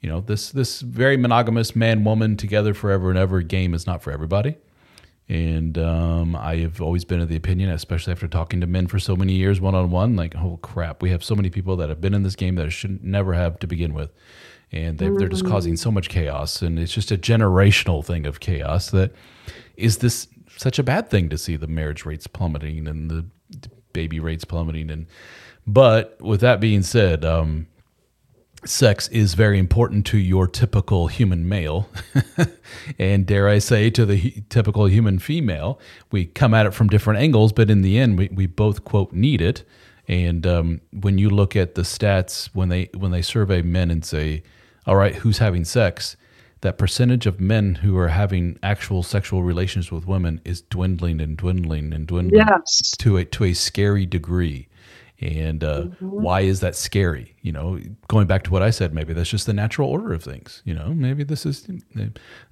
you know this this very monogamous man woman together forever and ever game is not for everybody and um, I have always been of the opinion, especially after talking to men for so many years one on one, like, oh crap, we have so many people that have been in this game that should never have to begin with. And they, they're just causing so much chaos. And it's just a generational thing of chaos that is this such a bad thing to see the marriage rates plummeting and the baby rates plummeting. And but with that being said, um, sex is very important to your typical human male, [laughs] and dare I say, to the typical human female. We come at it from different angles, but in the end, we, we both quote need it. And um, when you look at the stats, when they when they survey men and say, "All right, who's having sex?" That percentage of men who are having actual sexual relations with women is dwindling and dwindling and dwindling yes. to a to a scary degree. And uh, why is that scary? You know, going back to what I said, maybe that's just the natural order of things. You know, maybe this is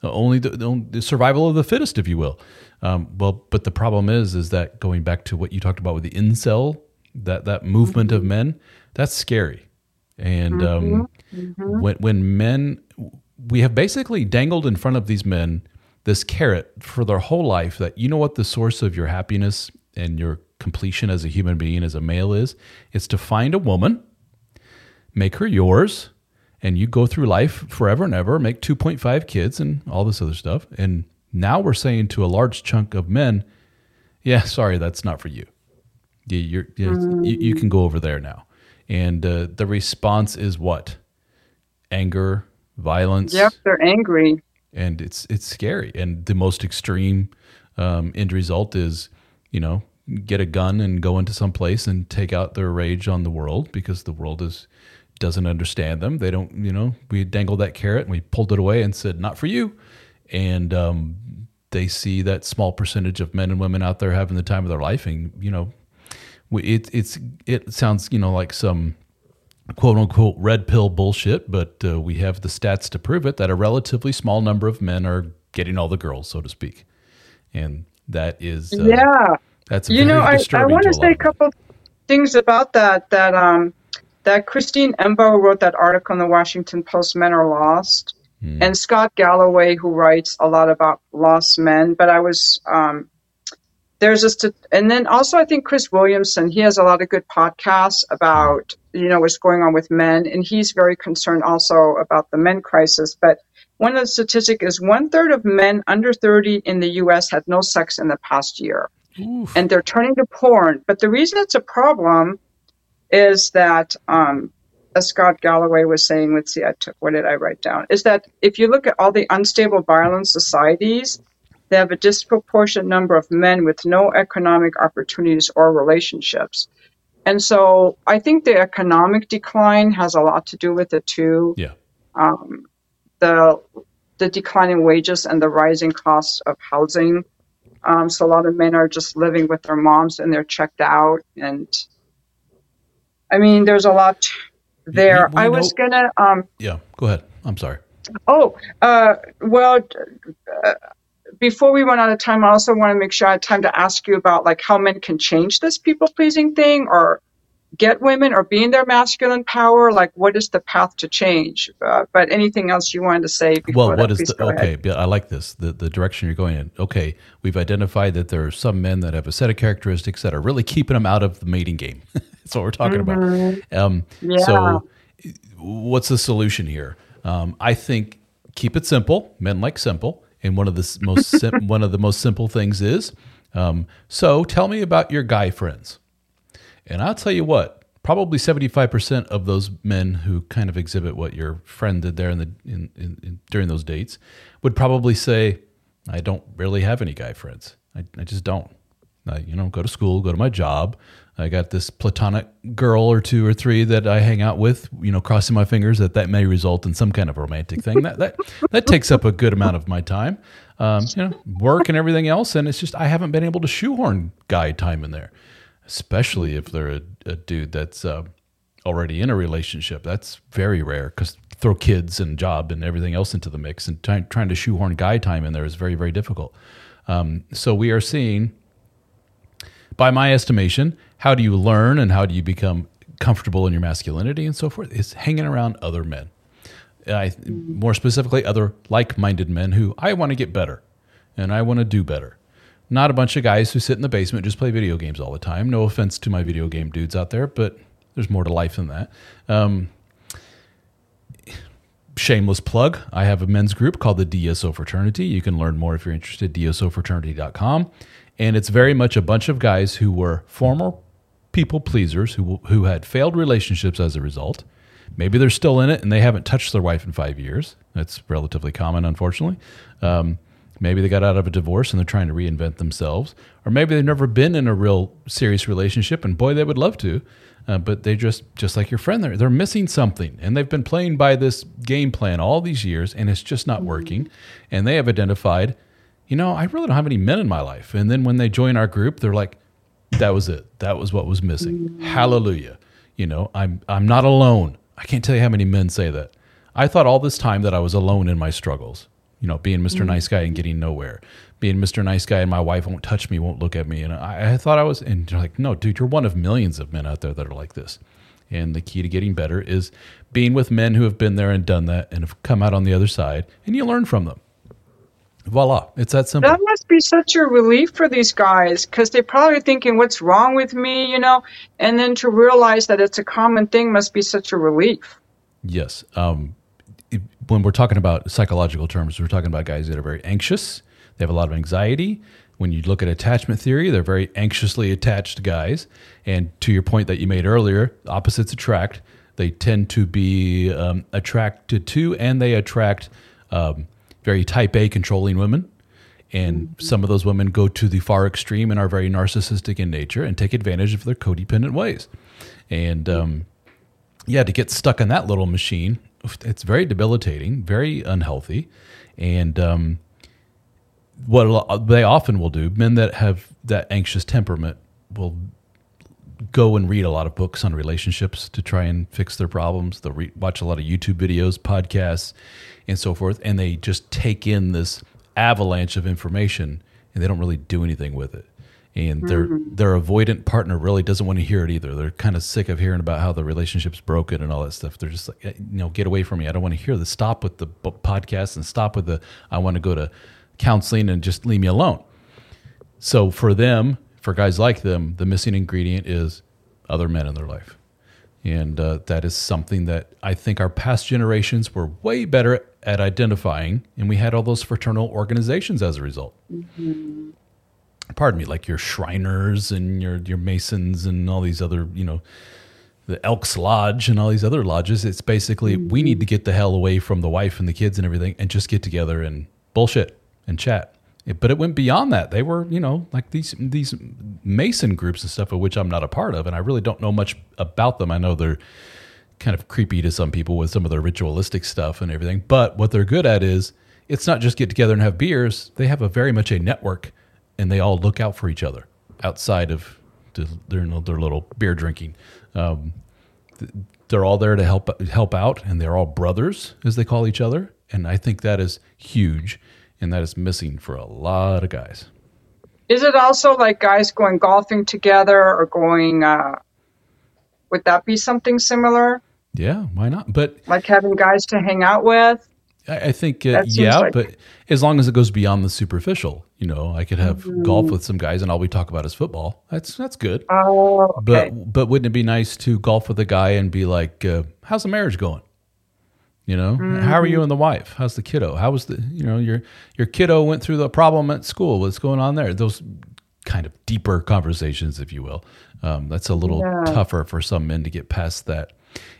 only the, the, the survival of the fittest, if you will. Um, well, but the problem is, is that going back to what you talked about with the incel, that that movement of men, that's scary. And um, when when men, we have basically dangled in front of these men this carrot for their whole life that you know what the source of your happiness and your completion as a human being as a male is it's to find a woman make her yours and you go through life forever and ever make 2.5 kids and all this other stuff and now we're saying to a large chunk of men yeah sorry that's not for you you, you're, you, you can go over there now and uh, the response is what anger violence Yep. They're angry. and it's it's scary. And the most extreme um, end result is, you know, get a gun and go into some place and take out their rage on the world because the world is doesn't understand them. They don't, you know, we dangled that carrot and we pulled it away and said, "Not for you." And um, they see that small percentage of men and women out there having the time of their life, and you know, it it's it sounds you know like some quote unquote red pill bullshit, but uh, we have the stats to prove it that a relatively small number of men are getting all the girls, so to speak. And that is, uh, yeah. That's You know, I, I want to say a couple things about that. That um, that Christine Emba wrote that article in the Washington Post, "Men Are Lost," Hmm. and Scott Galloway, who writes a lot about lost men. But I was um, there's just a, and then also I think Chris Williamson, he has a lot of good podcasts about you know what's going on with men, and he's very concerned also about the men crisis. But one of the statistic is one third of men under 30 in the U.S. had no sex in the past year, Oof. and they're turning to porn. But the reason it's a problem is that um, as Scott Galloway was saying, let's see, I took what did I write down? Is that if you look at all the unstable violent societies, they have a disproportionate number of men with no economic opportunities or relationships. And so I think the economic decline has a lot to do with it too. Yeah. Um, the the declining wages and the rising cost of housing. Um, so a lot of men are just living with their moms and they're checked out. And I mean, there's a lot there. we I was know- gonna um, Yeah. Go ahead. I'm sorry. Oh, uh, well, uh, before we run out of time, I also want to make sure I had time to ask you about like how men can change this people pleasing thing or get women or be in their masculine power. Like, what is the path to change? Uh, but anything else you wanted to say before Well, that, what is the ahead. okay? but I like this. The the direction you're going in. Okay, we've identified that there are some men that have a set of characteristics that are really keeping them out of the mating game. [laughs] That's what we're talking about. Um, Mm-hmm. Yeah. So, what's the solution here? Um, I think keep it simple. Men like simple, and one of the most [laughs] sim- one of the most simple things is. Um, so, tell me about your guy friends. And I'll tell you what, probably 75% of those men who kind of exhibit what your friend did there in the in, in, in during those dates would probably say, I don't really have any guy friends. I, I just don't. I, you know, go to school, go to my job. I got this platonic girl or two or three that I hang out with, you know, crossing my fingers that that may result in some kind of romantic thing. That that that takes up a good amount of my time. Um, you know, work and everything else, and it's just I haven't been able to shoehorn guy time in there especially if they're a, a dude that's uh, already in a relationship. That's very rare because throw kids and job and everything else into the mix, and try, trying to shoehorn guy time in there is very, very difficult. Um, so we are seeing, by my estimation, how do you learn and how do you become comfortable in your masculinity and so forth? Is hanging around other men. I, more specifically, other like-minded men who I want to get better and I want to do better. Not a bunch of guys who sit in the basement just play video games all the time. No offense to my video game dudes out there, but there's more to life than that. Um, shameless plug I have a men's group called the DSO Fraternity. You can learn more if you're interested, dsofraternity.com. And it's very much a bunch of guys who were former people pleasers who, who had failed relationships as a result. Maybe they're still in it and they haven't touched their wife in five years. That's relatively common, unfortunately. Um, maybe they got out of a divorce and they're trying to reinvent themselves. Or maybe they've never been in a real serious relationship and boy, they would love to. Uh, but they just, just like your friend, they're, they're missing something. And they've been playing by this game plan all these years and it's just not working. And they have identified, you know, I really don't have any men in my life. And then when they join our group, they're like, that was it. That was what was missing. Hallelujah. You know, I'm I'm not alone. I can't tell you how many men say that. I thought all this time that I was alone in my struggles. You know, being mister Nice Guy and getting nowhere. Being Mr. Nice Guy and my wife won't touch me, won't look at me. And I, I thought I was, and they're like, no, dude, you're one of millions of men out there that are like this. And the key to getting better is being with men who have been there and done that and have come out on the other side, and you learn from them. Voila, it's that simple. That must be such a relief for these guys because they're probably thinking, what's wrong with me, you know? And then to realize that it's a common thing must be such a relief. Yes. Um, when we're talking about psychological terms, we're talking about guys that are very anxious. They have a lot of anxiety. When you look at attachment theory, they're very anxiously attached guys. And to your point that you made earlier, opposites attract. They tend to be um, attracted to and they attract um, very type A controlling women. And some of those women go to the far extreme and are very narcissistic in nature and take advantage of their codependent ways. And um, yeah, to get stuck in that little machine, it's very debilitating, very unhealthy, and um, what they often will do, men that have that anxious temperament will go and read a lot of books on relationships to try and fix their problems. They'll re- watch a lot of YouTube videos, podcasts, and so forth, and they just take in this avalanche of information and they don't really do anything with it. And their Mm-hmm. their avoidant partner really doesn't want to hear it either. They're kind of sick of hearing about how the relationship's broken and all that stuff. They're just like, "Eh, you know, get away from me. I don't want to hear this. Stop with the podcast and stop with the. I want to go to counseling and just leave me alone. So for them, for guys like them, the missing ingredient is other men in their life. And uh, that is something that I think our past generations were way better at identifying. And we had all those fraternal organizations as a result. Pardon me, like your Shriners and your, your Masons and all these other, you know, the Elks Lodge and all these other lodges. It's basically we need to get the hell away from the wife and the kids and everything and just get together and bullshit and chat. It- but it went beyond that. They were, you know, like these these Mason groups and stuff, of which I'm not a part of, and I really don't know much about them. I know they're kind of creepy to some people with some of their ritualistic stuff and everything. But what they're good at is it's not just get together and have beers. They have a very much a network, and they all look out for each other outside of the, their their little beer drinking. Um, they're all there to help help out, and they're all brothers, as they call each other. And I think that is huge, and that is missing for a lot of guys. Is it also like guys going golfing together or going? Uh, would that be something similar? Yeah, why not? But Like having guys to hang out with? I, think, uh, yeah, like- but as long as it goes beyond the superficial, you know, I could have Mm-hmm. golf with some guys, and all we talk about is football. That's that's good. Oh, okay. But but wouldn't it be nice to golf with a guy and be like, uh, "How's the marriage going? You know, how are you and the wife? How's the kiddo? How was the you know your your kiddo went through the problem at school? What's going on there? Those kind of deeper conversations, if you will. Um, that's a little Yeah. tougher for some men to get past that.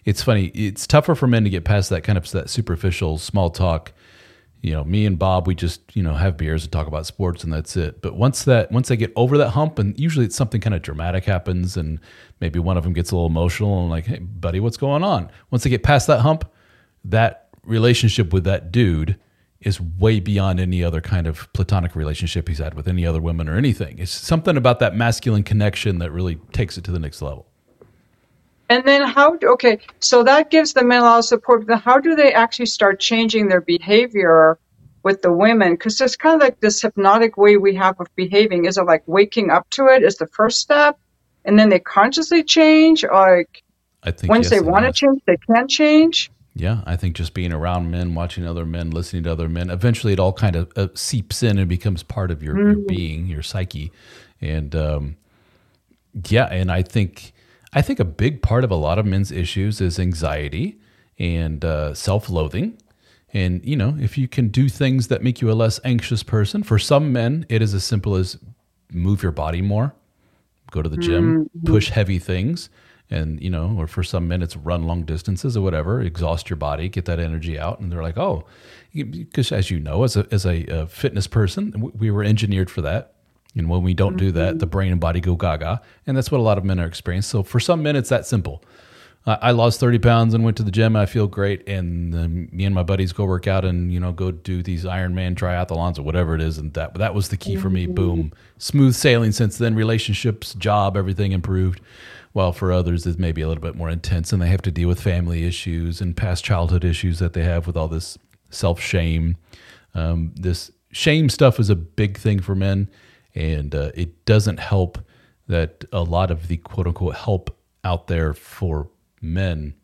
It's funny. It's tougher for men to get past that kind of that superficial small talk. You know, me and Bob, we just you know have beers and talk about sports, and that's it. But once that once they get over that hump, and usually it's something kind of dramatic happens, and maybe one of them gets a little emotional and like, "Hey, buddy, what's going on?" Once they get past that hump, that relationship with that dude is way beyond any other kind of platonic relationship he's had with any other women or anything. It's something about that masculine connection that really takes it to the next level. And then how, okay, so that gives the men a lot of support, but then how do they actually start changing their behavior with the women? Because there's kind of like this hypnotic way we have of behaving. Is it like waking up to it is the first step? And then they consciously change? Like I think once yes they and want to change, they can change? Yeah, I think just being around men, watching other men, listening to other men, eventually it all kind of uh, seeps in and becomes part of your, your being, your psyche, and um, yeah, and I think I think a big part of a lot of men's issues is anxiety and uh, self-loathing. And you know, if you can do things that make you a less anxious person, for some men, it is as simple as move your body more, go to the gym, push heavy things, and you know, or for some men, it's run long distances or whatever, exhaust your body, get that energy out, and they're like, oh, because as you know, as a as a uh, fitness person, we were engineered for that. And when we don't do that, the brain and body go gaga, and that's what a lot of men are experiencing. So for some men, it's that simple. I I lost 30 pounds and went to the gym. I feel great. And then me and my buddies go work out and, you know, go do these Ironman triathlons or whatever it is. And that, that was the key for me. Boom. Smooth sailing since then. Relationships, job, everything improved. While for others, it's maybe a little bit more intense and they have to deal with family issues and past childhood issues that they have with all this self shame. Um, this shame stuff is a big thing for men. And uh, it doesn't help that a lot of the quote unquote help out there for men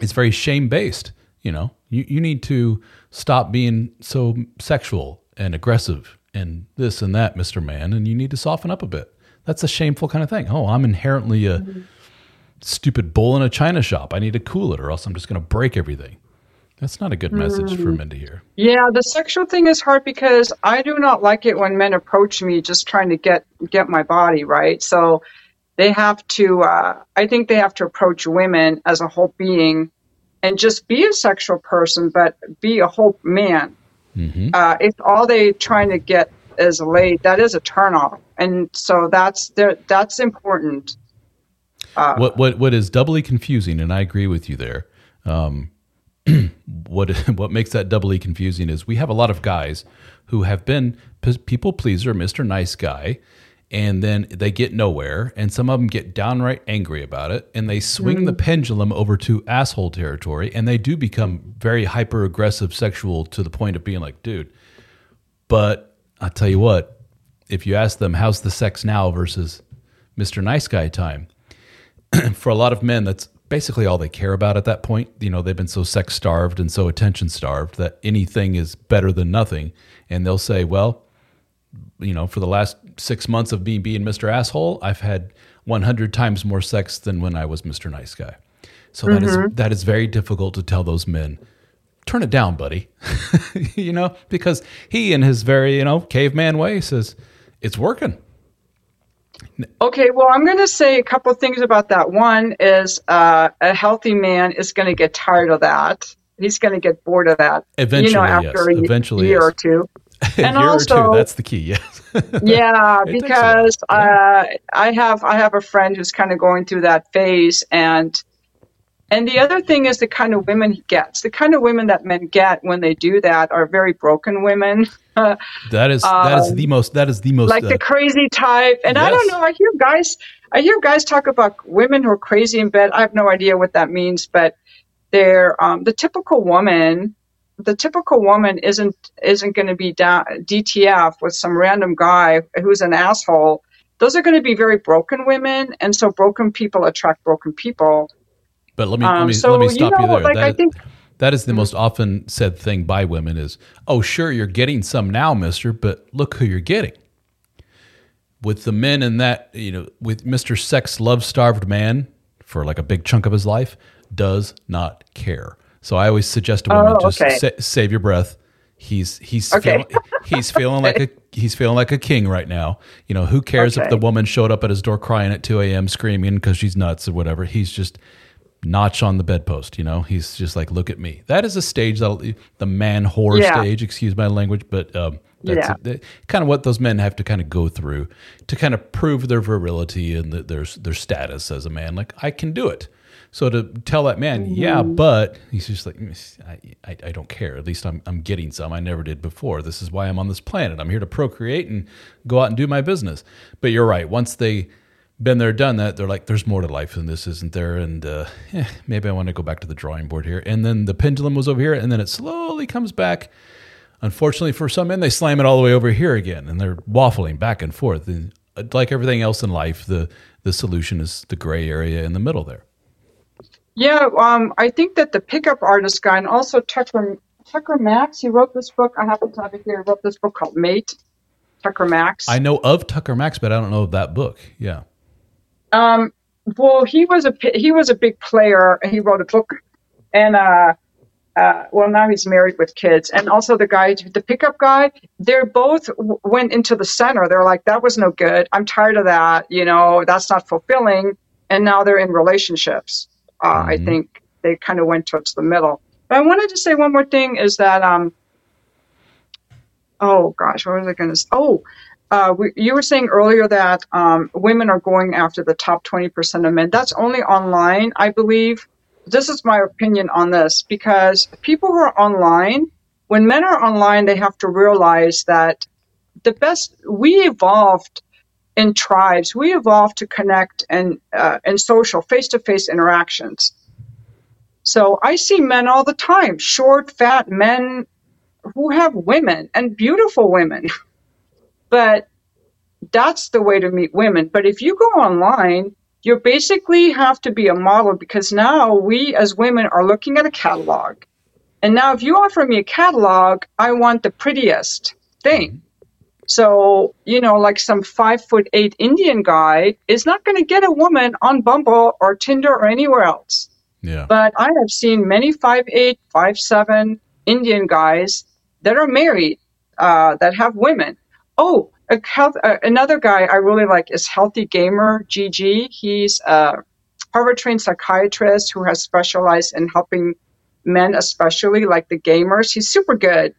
it's very shame based you know? You, you need to stop being so sexual and aggressive and this and that mr man and you need to soften up a bit. That's a shameful kind of thing. Oh i'm inherently a stupid bull in a china shop. I need to cool it or else i'm just going to break everything that's not a good message for men to hear Yeah, the sexual thing is hard because I do not like it when men approach me just trying to get get my body right. So they have to. Uh, I think they have to approach women as a whole being, and just be a sexual person, but be a whole man. Uh, if all they trying to get is laid, that is a turnoff, and so that's. That's important. what what what is doubly confusing, and I agree with you there. Um, [clears throat] what [laughs] what makes that doubly confusing is we have a lot of guys who have been p- people pleaser, Mister Nice Guy, and then they get nowhere and some of them get downright angry about it and they swing mm-hmm. the pendulum over to asshole territory and they do become very hyper aggressive sexual to the point of being like dude but i tell you what if you ask them how's the sex now versus mr nice guy time [clears throat] for a lot of men that's basically all they care about at that point you know they've been so sex starved and so attention starved that anything is better than nothing and they'll say well you know, for the last six months of me being Mr. Asshole, I've had 100 times more sex than when I was Mr. Nice Guy. So mm-hmm. that is mm-hmm. that is very difficult to tell those men, turn it down, buddy. [laughs] you know, because he in his very, you know, caveman way says, it's working. Okay, well, I'm going to say a couple things about that. One is uh, a healthy man is going to get tired of that. He's going to get bored of that. Eventually, you know, after yes. a Eventually, year yes. or two. [laughs] and also, that's the key. Yes. [laughs] yeah, because uh, I have I have a friend who's kind of going through that phase, and and the other thing is the kind of women he gets. The kind of women that men get when they do that are very broken women. [laughs] that is um, that is the most that is the most like uh, the crazy type. And yes. I don't know. I hear guys I hear guys talk about women who are crazy in bed. I have no idea what that means, but they're um, the typical woman the typical woman isn't isn't going to be da- DTF with some random guy who's an asshole. Those are going to be very broken women, and so broken people attract broken people. But let me um, let me, so, let me stop you, know, you there. Like, that, I think, that is the most often said thing by women is, "Oh, sure, you're getting some now, Mister, but look who you're getting." With the men in that, you know, with Mister Sex Love Starved man for like a big chunk of his life, does not care. So I always suggest to women oh, just sa- save your breath. He's he's okay. feeling, he's feeling like a [laughs] he's feeling like a king right now. You know, who cares okay. if the woman showed up at his door crying at 2 a.m. screaming because she's nuts or whatever. He's just notch on the bedpost. You know, he's just like, look at me. That is a stage that the man whore yeah. stage. Excuse my language, but um, that's yeah. kind of what those men have to kind of go through to kind of prove their virility and the, their their status as a man. Like I can do it. So to tell that man, mm-hmm. yeah, but he's just like, I, I, I, don't care. At least I'm, I'm getting some. I never did before. This is why I'm on this planet. I'm here to procreate and go out and do my business. But you're right. Once they been there, done that, they're like, there's more to life than this, isn't there? And uh, eh, maybe I want to go back to the drawing board here. And then the pendulum was over here, and then it slowly comes back. Unfortunately for some men, they slam it all the way over here again, and they're waffling back and forth. And uh, like everything else in life, the the solution is the gray area in the middle there. Yeah, um, I think that the pickup artist guy and also Tucker Tucker Max, he wrote this book. I happen to have it here. He wrote this book called Mate. Tucker Max. I know of Tucker Max, but I don't know of that book. Yeah. Um. Well, he was a he was a big player. He wrote a book, and uh, uh, well, now he's married with kids. And also the guy, the pickup guy, they're both w- went into the center. They're like, that was no good. I'm tired of that. You know, that's not fulfilling. And now they're in relationships. Uh, mm-hmm. I think they kind of went towards the middle. But I wanted to say one more thing is that, um, oh gosh, what was I going to say? Oh, uh, we, you were saying earlier that um, women are going after the top 20% of men. That's only online, I believe. This is my opinion on this because people who are online, when men are online, they have to realize that the best, we evolved in tribes, we evolved to connect and uh, and social face to face interactions. So I see men all the time, short, fat men who have women and beautiful women. [laughs] but that's the way to meet women. But if you go online, you basically have to be a model because now we as women are looking at a catalog. And now if you offer me a catalog, I want the prettiest thing. So, you know, like some five foot eight Indian guy is not going to get a woman on Bumble or Tinder or anywhere else. Yeah. But I have seen many five eight, five seven Indian guys that are married, uh, that have women. Oh, health, uh, another guy I really like is Healthy Gamer GG. He's a Harvard trained psychiatrist who has specialized in helping men, especially like the gamers. He's super good.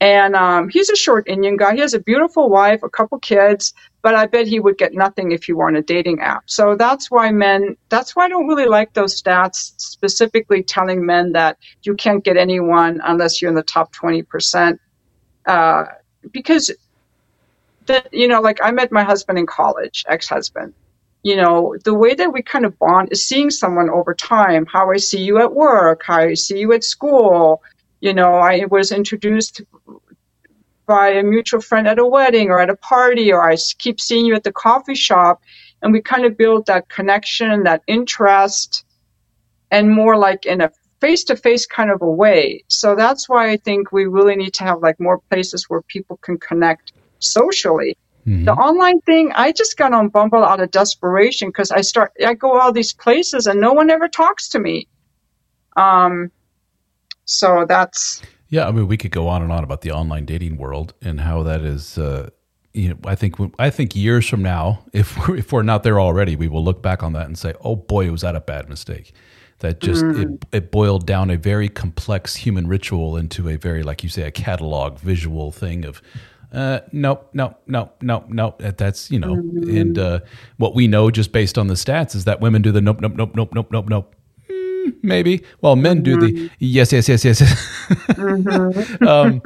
And um, he's a short Indian guy. He has a beautiful wife, a couple kids, but I bet he would get nothing if he were on a dating app. So that's why men, that's why I don't really like those stats specifically telling men that you can't get anyone unless you're in the top 20%. Uh, because that you know, like I met my husband in college, ex-husband. You know, the way that we kind of bond is seeing someone over time. How I see you at work, how I see you at school. You know, I was introduced by a mutual friend at a wedding or at a party, or I keep seeing you at the coffee shop, and we kind of build that connection, that interest, and more like in a face to face kind of a way. So that's why I think we really need to have like more places where people can connect socially. Mm-hmm. The online thing, I just got on Bumble out of desperation because I start, I go all these places and no one ever talks to me. Um, so that's yeah. I mean, we could go on and on about the online dating world and how that is. Uh, you know, I think I think years from now, [laughs] if we're, if we're not there already, we will look back on that and say, "Oh boy, was that a bad mistake." That just mm. it, it boiled down a very complex human ritual into a very, like you say, a catalog visual thing of uh, nope, nope, nope, nope, nope. That's you know, mm-hmm. and uh, what we know just based on the stats is that women do the nope, nope, nope, nope, nope, nope, nope. Mm, maybe. Well, men mm-hmm. do the mm-hmm. yes, yes, yes, yes. mm-hmm. [laughs] um,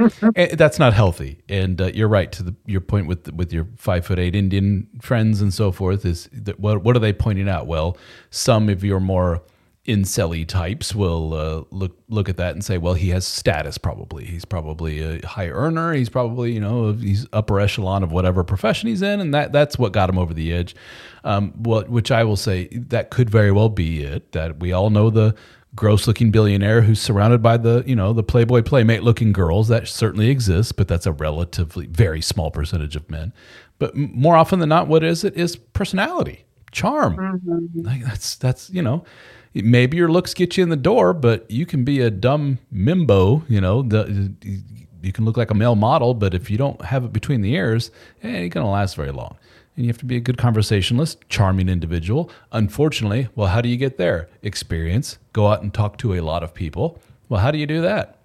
that's not healthy. And uh, you're right to the, your point with with your five foot eight Indian friends and so forth. Is that, what what are they pointing out? Well, some of your more incelly types will uh, look look at that and say, well, he has status. Probably he's probably a high earner. He's probably you know he's upper echelon of whatever profession he's in, and that that's what got him over the edge. Um, what which I will say that could very well be it. That we all know the gross looking billionaire who's surrounded by the you know the playboy playmate looking girls that certainly exists but that's a relatively very small percentage of men but more often than not what is it is personality charm mm-hmm. like that's that's you know maybe your looks get you in the door, but you can be a dumb mimbo. You know, the, you can look like a male model, but if you don't have it between the ears, eh, it ain't gonna last very long. And you have to be a good conversationalist, charming individual. Unfortunately, well, how do you get there? Experience. Go out and talk to a lot of people. Well, how do you do that?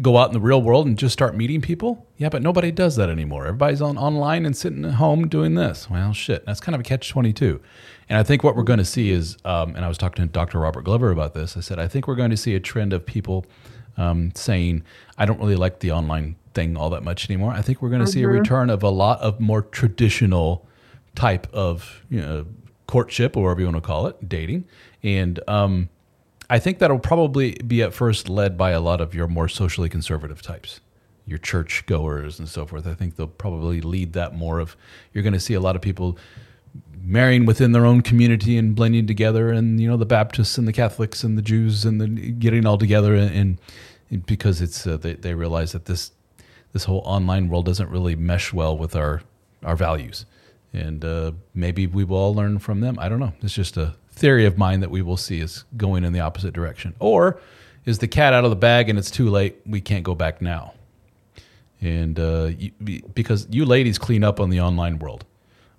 Go out in the real world and just start meeting people? Yeah, but nobody does that anymore. Everybody's on online and sitting at home doing this. Well, shit, that's kind of a catch 22. And I think what we're going to see is, um, and I was talking to Dr. Robert Glover about this. I said, I think we're going to see a trend of people um, saying, I don't really like the online thing all that much anymore. I think we're going to mm-hmm. see a mm-hmm. return of a lot of more traditional type of you know, courtship or whatever you want to call it, dating. And um, I think that'll probably be at first led by a lot of your more socially conservative types your church goers and so forth. I think they'll probably lead that more of you're going to see a lot of people marrying within their own community and blending together, and you know the Baptists and the Catholics and the Jews and the getting all together, and, and because it's uh, they, they realize that this this whole online world doesn't really mesh well with our our values, and uh, maybe we will all learn from them. I don't know. It's just a theory of mine that we will see is going in the opposite direction, or is the cat out of the bag and it's too late? We can't go back now, and uh, you, because you ladies clean up on the online world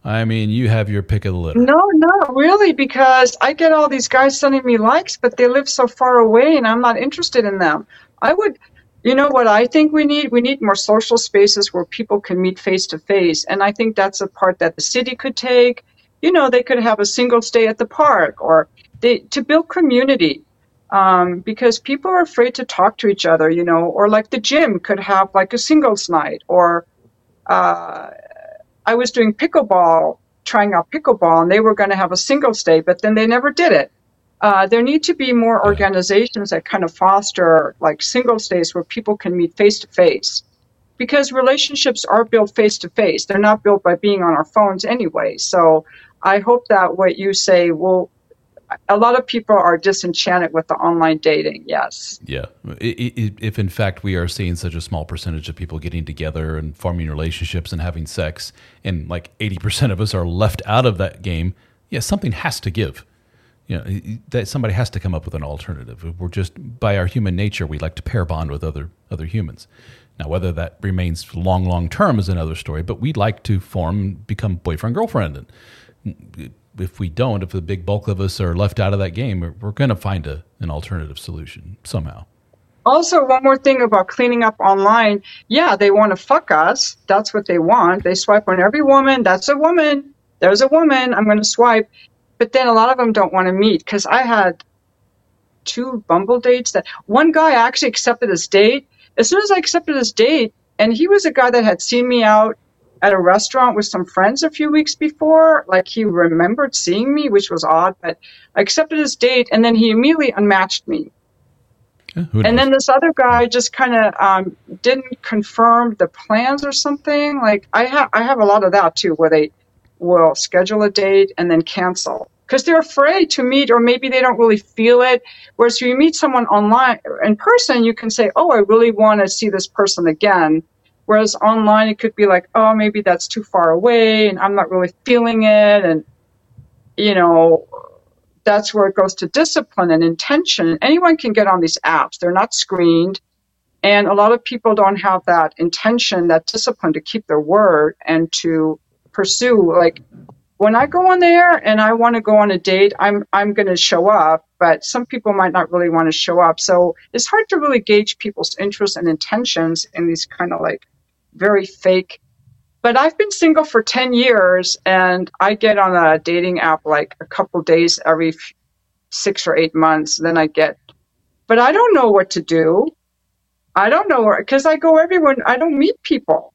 I mean, you have your pick of the litter. No, not really, because I get all these guys sending me likes, but they live so far away and I'm not interested in them. I would, you know what I think we need? We need more social spaces where people can meet face to face. And I think that's a part that the city could take. You know, they could have a single stay at the park or they, to build community. Um, because people are afraid to talk to each other, you know, or like the gym could have like a singles night or, uh, I was doing pickleball, trying out pickleball, and they were going to have a single day, but then they never did it. Uh, there need to be more organizations that kind of foster like single stays where people can meet face to face because relationships are built face to face. They're not built by being on our phones anyway. So I hope that what you say will a lot of people are disenchanted with the online dating. Yes. Yeah. If in fact we are seeing such a small percentage of people getting together and forming relationships and having sex, and like 80% of us are left out of that game, yeah, something has to give. You know, that somebody has to come up with an alternative. We're just by our human nature, we like to pair bond with other other humans. Now, whether that remains long, long term is another story. But we like to form, become boyfriend, girlfriend, and if we don't, if the big bulk of us are left out of that game, we're, going to find a, an alternative solution somehow. Also, one more thing about cleaning up online. Yeah, they want to fuck us. That's what they want. They swipe on every woman. That's a woman. There's a woman. I'm going to swipe. But then a lot of them don't want to meet because I had two Bumble dates that one guy actually accepted his date. As soon as I accepted his date, and he was a guy that had seen me out at a restaurant with some friends a few weeks before. Like he remembered seeing me, which was odd, but I accepted his date and then he immediately unmatched me. Yeah, And then this other guy just kind of um, didn't confirm the plans or something. Like I have, I have a lot of that too, where they will schedule a date and then cancel because they're afraid to meet, or maybe they don't really feel it. Whereas if you meet someone online in person, you can say, "Oh, I really want to see this person again." Whereas online, it could be like, "Oh, maybe that's too far away, and I'm not really feeling it," and you know, that's where it goes to discipline and intention. Anyone can get on these apps. They're not screened. And a lot of people don't have that intention, that discipline to keep their word and to pursue. Like when I go on there and I want to go on a date, I'm I'm going to show up, but some people might not really want to show up. So it's hard to really gauge people's interests and intentions in these kind of like very fake but I've been single for 10 years and I get on a dating app like a couple days every f- six or eight months. Then I get, but I don't know what to do. I don't know because I go everywhere. I don't meet people.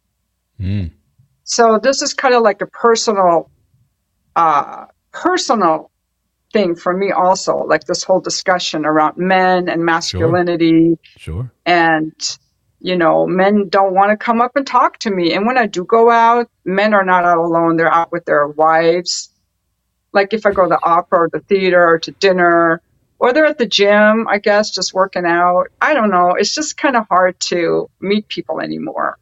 Mm. So this is kind of like a personal, uh, personal thing for me also, like this whole discussion around men and masculinity Sure. and you know men don't want to come up and talk to me. And when i do go out men are not out alone. They're out with their wives. Like if i go to the opera or the theater or to dinner or they're at the gym i guess just working out. I don't know. It's just kind of hard to meet people anymore.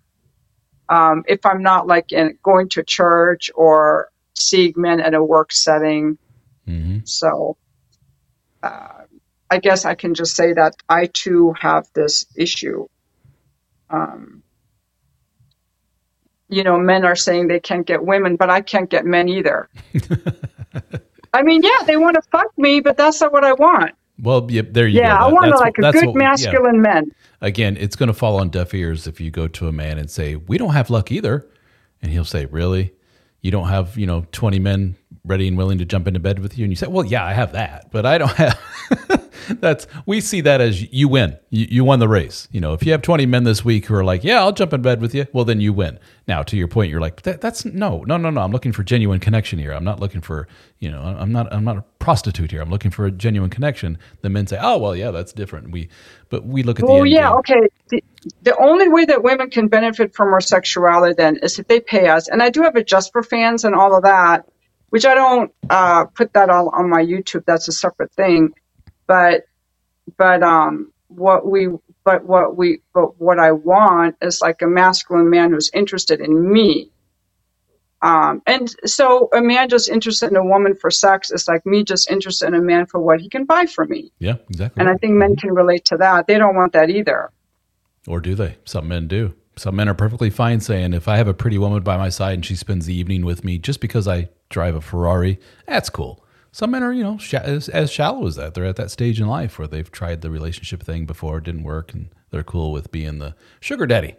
Um, if i'm not like in, going to church or seeing men at a work setting. Hmm so uh, I guess I can just say that I too have this issue. Um, you know, men are saying they can't get women, but I can't get men either. [laughs] I mean, yeah, they want to fuck me, but that's not what I want. Well, yep, there you Yeah, go. Yeah, I want that's like a good what we- yeah. masculine man. Again, it's going to fall on deaf ears if you go to a man and say, "We don't have luck either," and he'll say, "Really? You don't have you know twenty men ready and willing to jump into bed with you?" And you say, "Well, yeah, I have that, but I don't have." [laughs] [laughs] [laughs] That's we see that as you win. You, you won the race. You know, if you have twenty men this week who are like, "Yeah, I'll jump in bed with you," well, then you win. Now, to your point, you're like, that, "That's no, no, no, no. I'm looking for genuine connection here. I'm not looking for you know, I'm not, I'm not a prostitute here. I'm looking for a genuine connection." The men say, "Oh, well, yeah, that's different." We, but we look at the end yeah, game. okay. The, the only way that women can benefit from our sexuality then is if they pay us. And I do have a Just for Fans and all of that, which I don't uh, put that all on my YouTube. That's a separate thing. But but um, what we but what we but what I want is like a masculine man who's interested in me. Um, and so a man just interested in a woman for sex is like me just interested in a man for what he can buy for me. Yeah, exactly. And I think men can relate to that. They don't want that either. Or do they? Some men do. Some men are perfectly fine saying, if I have a pretty woman by my side and she spends the evening with me just because I drive a Ferrari, that's cool. Some men are, you know, sh- as, as shallow as that. They're at that stage in life where they've tried the relationship thing before, it didn't work, and they're cool with being the sugar daddy.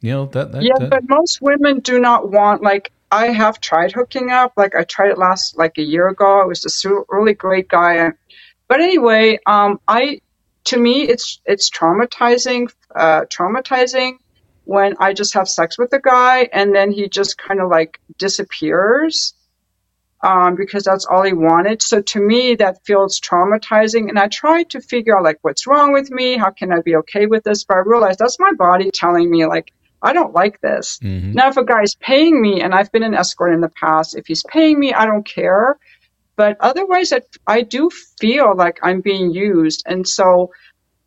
You know, that, that, Yeah, that- but most women do not want like I have tried hooking up. Like I tried it last like a year ago. It was this really great guy. But anyway, um, I to me it's it's traumatizing, uh, traumatizing when I just have sex with a guy and then he just kind of like disappears. Um, because that's all he wanted. So to me, that feels traumatizing. And I tried to figure out like what's wrong with me. How can I be okay with this? But I realized that's my body telling me like I don't like this. Mhm. Now, if a guy's paying me, and I've been an escort in the past, if he's paying me, I don't care. But otherwise, I, I do feel like I'm being used. And so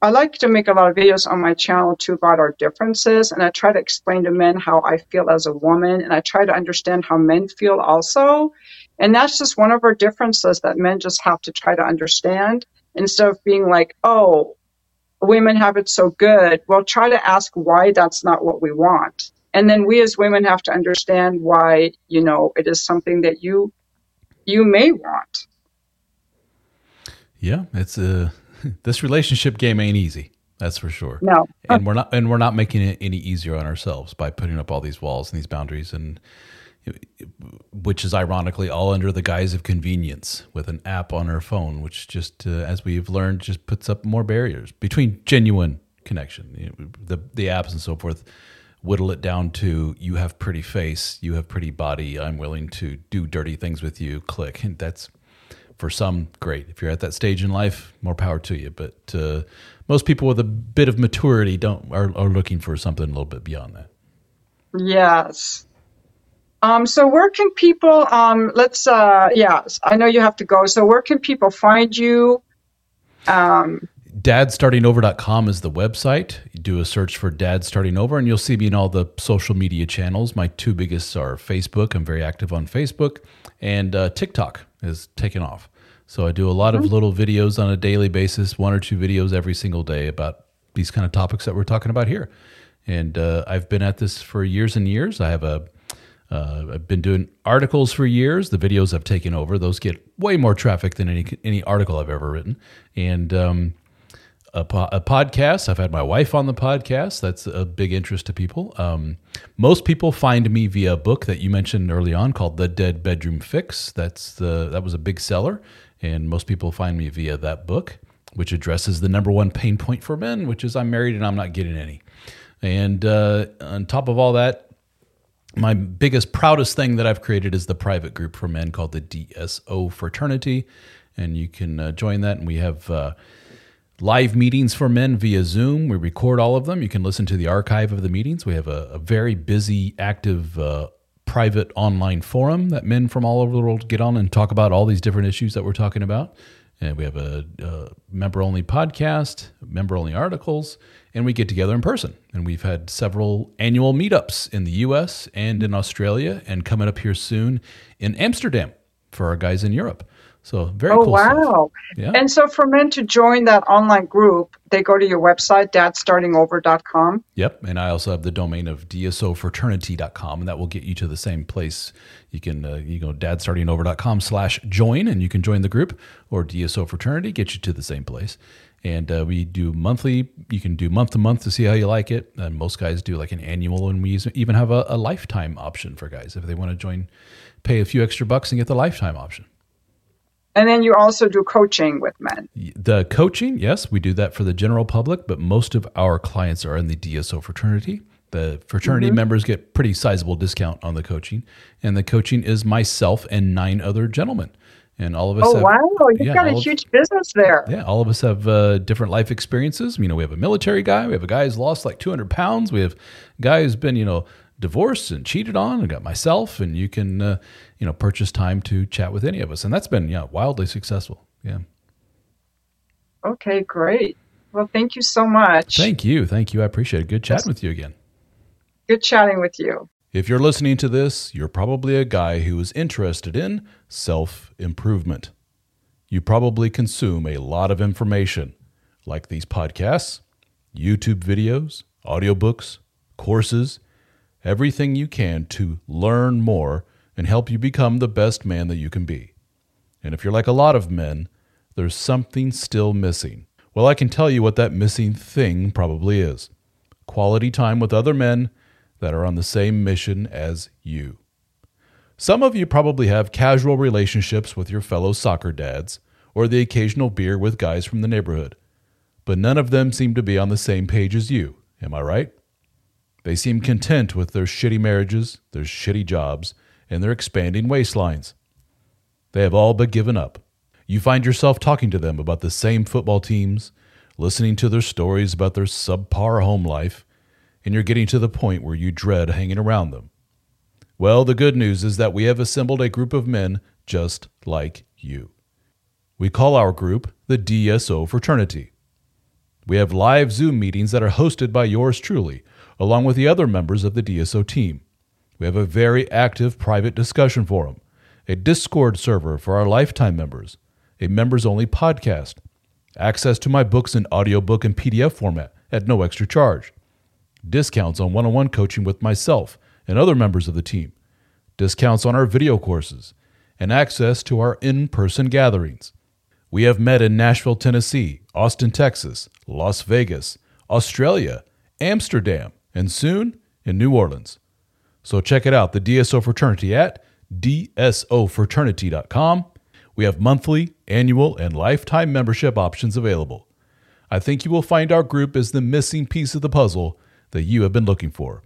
I like to make a lot of videos on my channel too about our differences. And I try to explain to men how I feel as a woman. And I try to understand how men feel also. And that's just one of our differences that men just have to try to understand instead of being like, oh, women have it so good. Well, try to ask why that's not what we want. And then we as women have to understand why, you know, it is something that you you may want. yeah, it's a, [laughs] this relationship game ain't easy. That's for sure. No. and we're not and we're not making it any easier on ourselves by putting up all these walls and these boundaries and which is ironically all under the guise of convenience with an app on our phone which just uh, as we've learned just puts up more barriers between genuine connection you know, the the apps and so forth whittle it down to you have pretty face, you have pretty body, I'm willing to do dirty things with you, click. And that's for some great. If you're at that stage in life, more power to you. But uh, most people with a bit of maturity don't are, are looking for something a little bit beyond that. Yes. Um, so where can people, um, let's, uh, yeah, I know you have to go. So where can people find you? Um, dadstartingover.com is the website. You do a search for Dad Starting Over, and you'll see me in all the social media channels. My two biggest are Facebook. I'm very active on Facebook, and uh, TikTok is taken off. So I do a lot of little videos on a daily basis, one or two videos every single day about these kind of topics that we're talking about here. And uh, I've been at this for years and years. I have a uh, I've been doing articles for years. The videos I've taken over; those get way more traffic than any any article I've ever written. And um, a, po- a, podcast. I've had my wife on the podcast. That's a big interest to people. Um, most people find me via a book that you mentioned early on called "The Dead Bedroom Fix." That's the that was a big seller, and most people find me via that book, which addresses the number one pain point for men, which is I'm married and I'm not getting any. And uh, on top of all that, my biggest, proudest thing that I've created is the private group for men called the DSO Fraternity, and you can uh, join that. And we have uh, live meetings for men via Zoom. We record all of them. You can listen to the archive of the meetings. We have a, a very busy, active, uh, private online forum that men from all over the world get on and talk about all these different issues that we're talking about. And we have a, a member only podcast, member only articles, and we get together in person. And we've had several annual meetups in the US and in Australia, and coming up here soon in Amsterdam for our guys in Europe. So very oh, cool. wow. Yeah. And so for men to join that online group, they go to your website, dadstartingover.com. Yep. And I also have the domain of dsofraternity.com, and that will get you to the same place. You can uh, you go dadstartingover.com slash join, and you can join the group, or DSO Fraternity get you to the same place. And uh, we do monthly. You can do month to month to see how you like it. And most guys do like an annual, and we even have a, a lifetime option for guys if they want to join, pay a few extra bucks and get the lifetime option. And then you also do coaching with men. The coaching, yes, we do that for the general public, but most of our clients are in the DSO fraternity. The fraternity mm-hmm. members get pretty sizable discount on the coaching, and the coaching is myself and nine other gentlemen. And all of us. Oh have, wow! You've yeah, got a huge of, business there. Yeah, all of us have uh, different life experiences. You know, we have a military guy. We have a guy who's lost like 200 pounds. We have a guy who's been, you know, divorced and cheated on. I got myself, and you can uh, you know purchase time to chat with any of us, and that's been yeah wildly successful. Yeah. Okay, great. Well, thank you so much. Thank you, thank you. I appreciate it. Good chatting with you again. Good chatting with you. If you're listening to this, you're probably a guy who is interested in self improvement. You probably consume a lot of information, like these podcasts, YouTube videos, audiobooks, courses, everything you can to learn more and help you become the best man that you can be. And if you're like a lot of men, there's something still missing. Well, I can tell you what that missing thing probably is quality time with other men that are on the same mission as you. Some of you probably have casual relationships with your fellow soccer dads or the occasional beer with guys from the neighborhood, but none of them seem to be on the same page as you. Am I right? They seem content with their shitty marriages, their shitty jobs, and their expanding waistlines. They have all but given up. You find yourself talking to them about the same football teams, listening to their stories about their subpar home life, and you're getting to the point where you dread hanging around them. Well, the good news is that we have assembled a group of men just like you. We call our group the DSO Fraternity. We have live Zoom meetings that are hosted by yours truly, along with the other members of the DSO team. We have a very active private discussion forum, a Discord server for our lifetime members, a members only podcast, access to my books in audiobook and PDF format at no extra charge, discounts on one on one coaching with myself and other members of the team, discounts on our video courses, and access to our in person gatherings. We have met in Nashville, Tennessee, Austin, Texas, Las Vegas, Australia, Amsterdam, and soon in New Orleans. So check it out, the DSO Fraternity at dsofraternity.com. We have monthly, annual, and lifetime membership options available. I think you will find our group is the missing piece of the puzzle that you have been looking for.